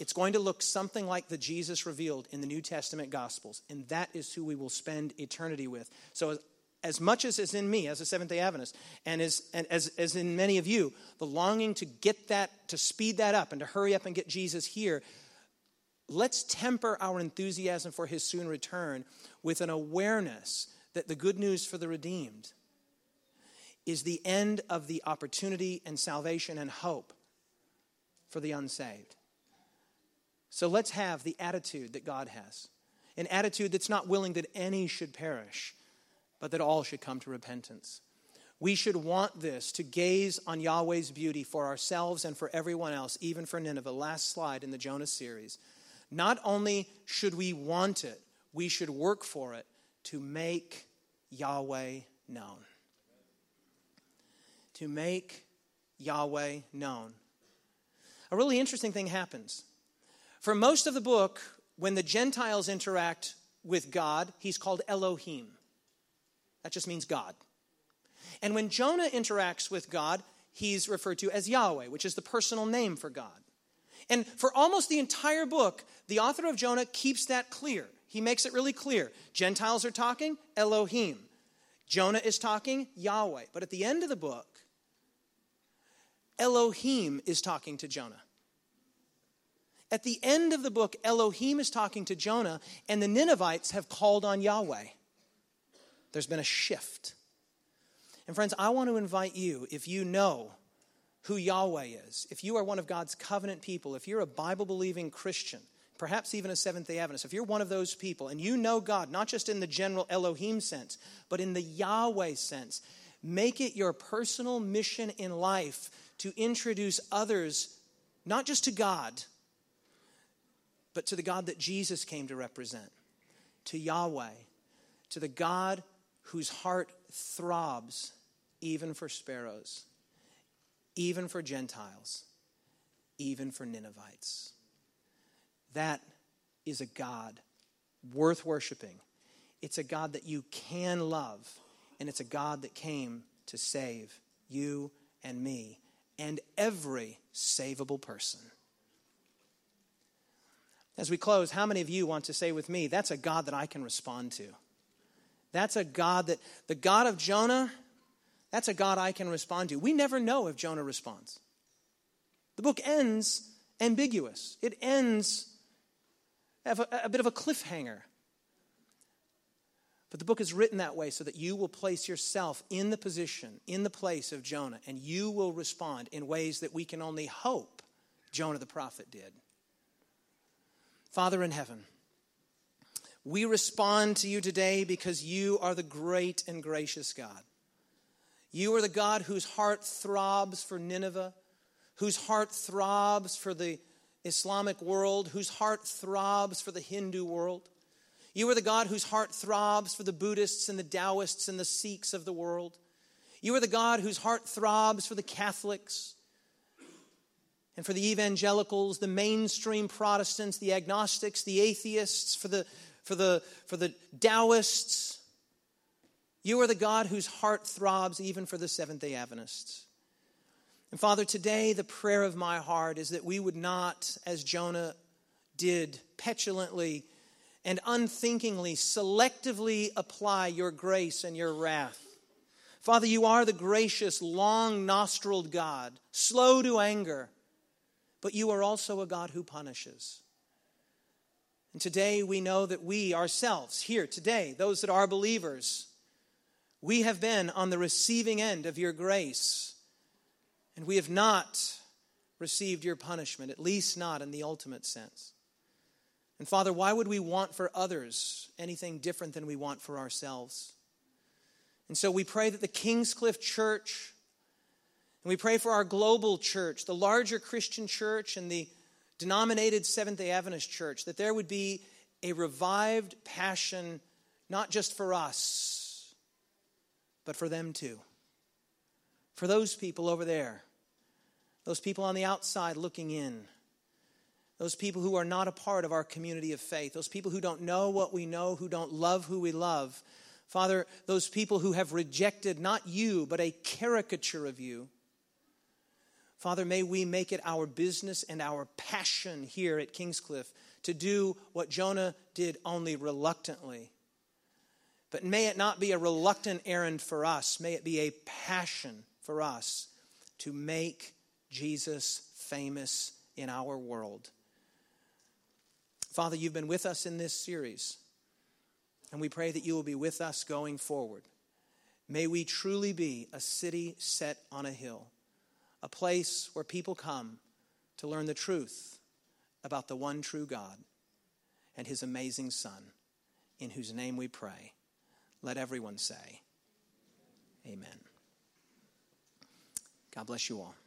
it's going to look something like the Jesus revealed in the New Testament Gospels, and that is who we will spend eternity with. So, as, as much as is in me as a Seventh day Adventist, and as, and as, as in many of you, the longing to get that, to speed that up, and to hurry up and get Jesus here, let's temper our enthusiasm for his soon return with an awareness that the good news for the redeemed is the end of the opportunity and salvation and hope for the unsaved. So let's have the attitude that God has an attitude that's not willing that any should perish, but that all should come to repentance. We should want this to gaze on Yahweh's beauty for ourselves and for everyone else, even for Nineveh. Last slide in the Jonah series. Not only should we want it, we should work for it to make Yahweh known. To make Yahweh known. A really interesting thing happens. For most of the book, when the Gentiles interact with God, he's called Elohim. That just means God. And when Jonah interacts with God, he's referred to as Yahweh, which is the personal name for God. And for almost the entire book, the author of Jonah keeps that clear. He makes it really clear. Gentiles are talking, Elohim. Jonah is talking, Yahweh. But at the end of the book, Elohim is talking to Jonah. At the end of the book, Elohim is talking to Jonah, and the Ninevites have called on Yahweh. There's been a shift. And friends, I want to invite you, if you know who Yahweh is, if you are one of God's covenant people, if you're a Bible believing Christian, perhaps even a Seventh day Adventist, if you're one of those people and you know God, not just in the general Elohim sense, but in the Yahweh sense, make it your personal mission in life to introduce others, not just to God, but to the God that Jesus came to represent, to Yahweh, to the God whose heart throbs even for sparrows, even for Gentiles, even for Ninevites. That is a God worth worshiping. It's a God that you can love, and it's a God that came to save you and me and every savable person. As we close, how many of you want to say with me, that's a God that I can respond to? That's a God that, the God of Jonah, that's a God I can respond to. We never know if Jonah responds. The book ends ambiguous, it ends a, a bit of a cliffhanger. But the book is written that way so that you will place yourself in the position, in the place of Jonah, and you will respond in ways that we can only hope Jonah the prophet did. Father in heaven, we respond to you today because you are the great and gracious God. You are the God whose heart throbs for Nineveh, whose heart throbs for the Islamic world, whose heart throbs for the Hindu world. You are the God whose heart throbs for the Buddhists and the Taoists and the Sikhs of the world. You are the God whose heart throbs for the Catholics and for the evangelicals, the mainstream Protestants, the agnostics, the atheists, for the, for the, for the Taoists. You are the God whose heart throbs even for the Seventh day Adventists. And Father, today the prayer of my heart is that we would not, as Jonah did, petulantly and unthinkingly, selectively apply your grace and your wrath. Father, you are the gracious, long nostriled God, slow to anger but you are also a God who punishes. And today we know that we ourselves, here today, those that are believers, we have been on the receiving end of your grace, and we have not received your punishment, at least not in the ultimate sense. And Father, why would we want for others anything different than we want for ourselves? And so we pray that the Kingscliff Church and we pray for our global church, the larger Christian church and the denominated Seventh day Adventist church, that there would be a revived passion, not just for us, but for them too. For those people over there, those people on the outside looking in, those people who are not a part of our community of faith, those people who don't know what we know, who don't love who we love. Father, those people who have rejected not you, but a caricature of you Father, may we make it our business and our passion here at Kingscliff to do what Jonah did only reluctantly. But may it not be a reluctant errand for us. May it be a passion for us to make Jesus famous in our world. Father, you've been with us in this series, and we pray that you will be with us going forward. May we truly be a city set on a hill, a place where people come to learn the truth about the one true God and his amazing Son, in whose name we pray. Let everyone say, Amen. God bless you all.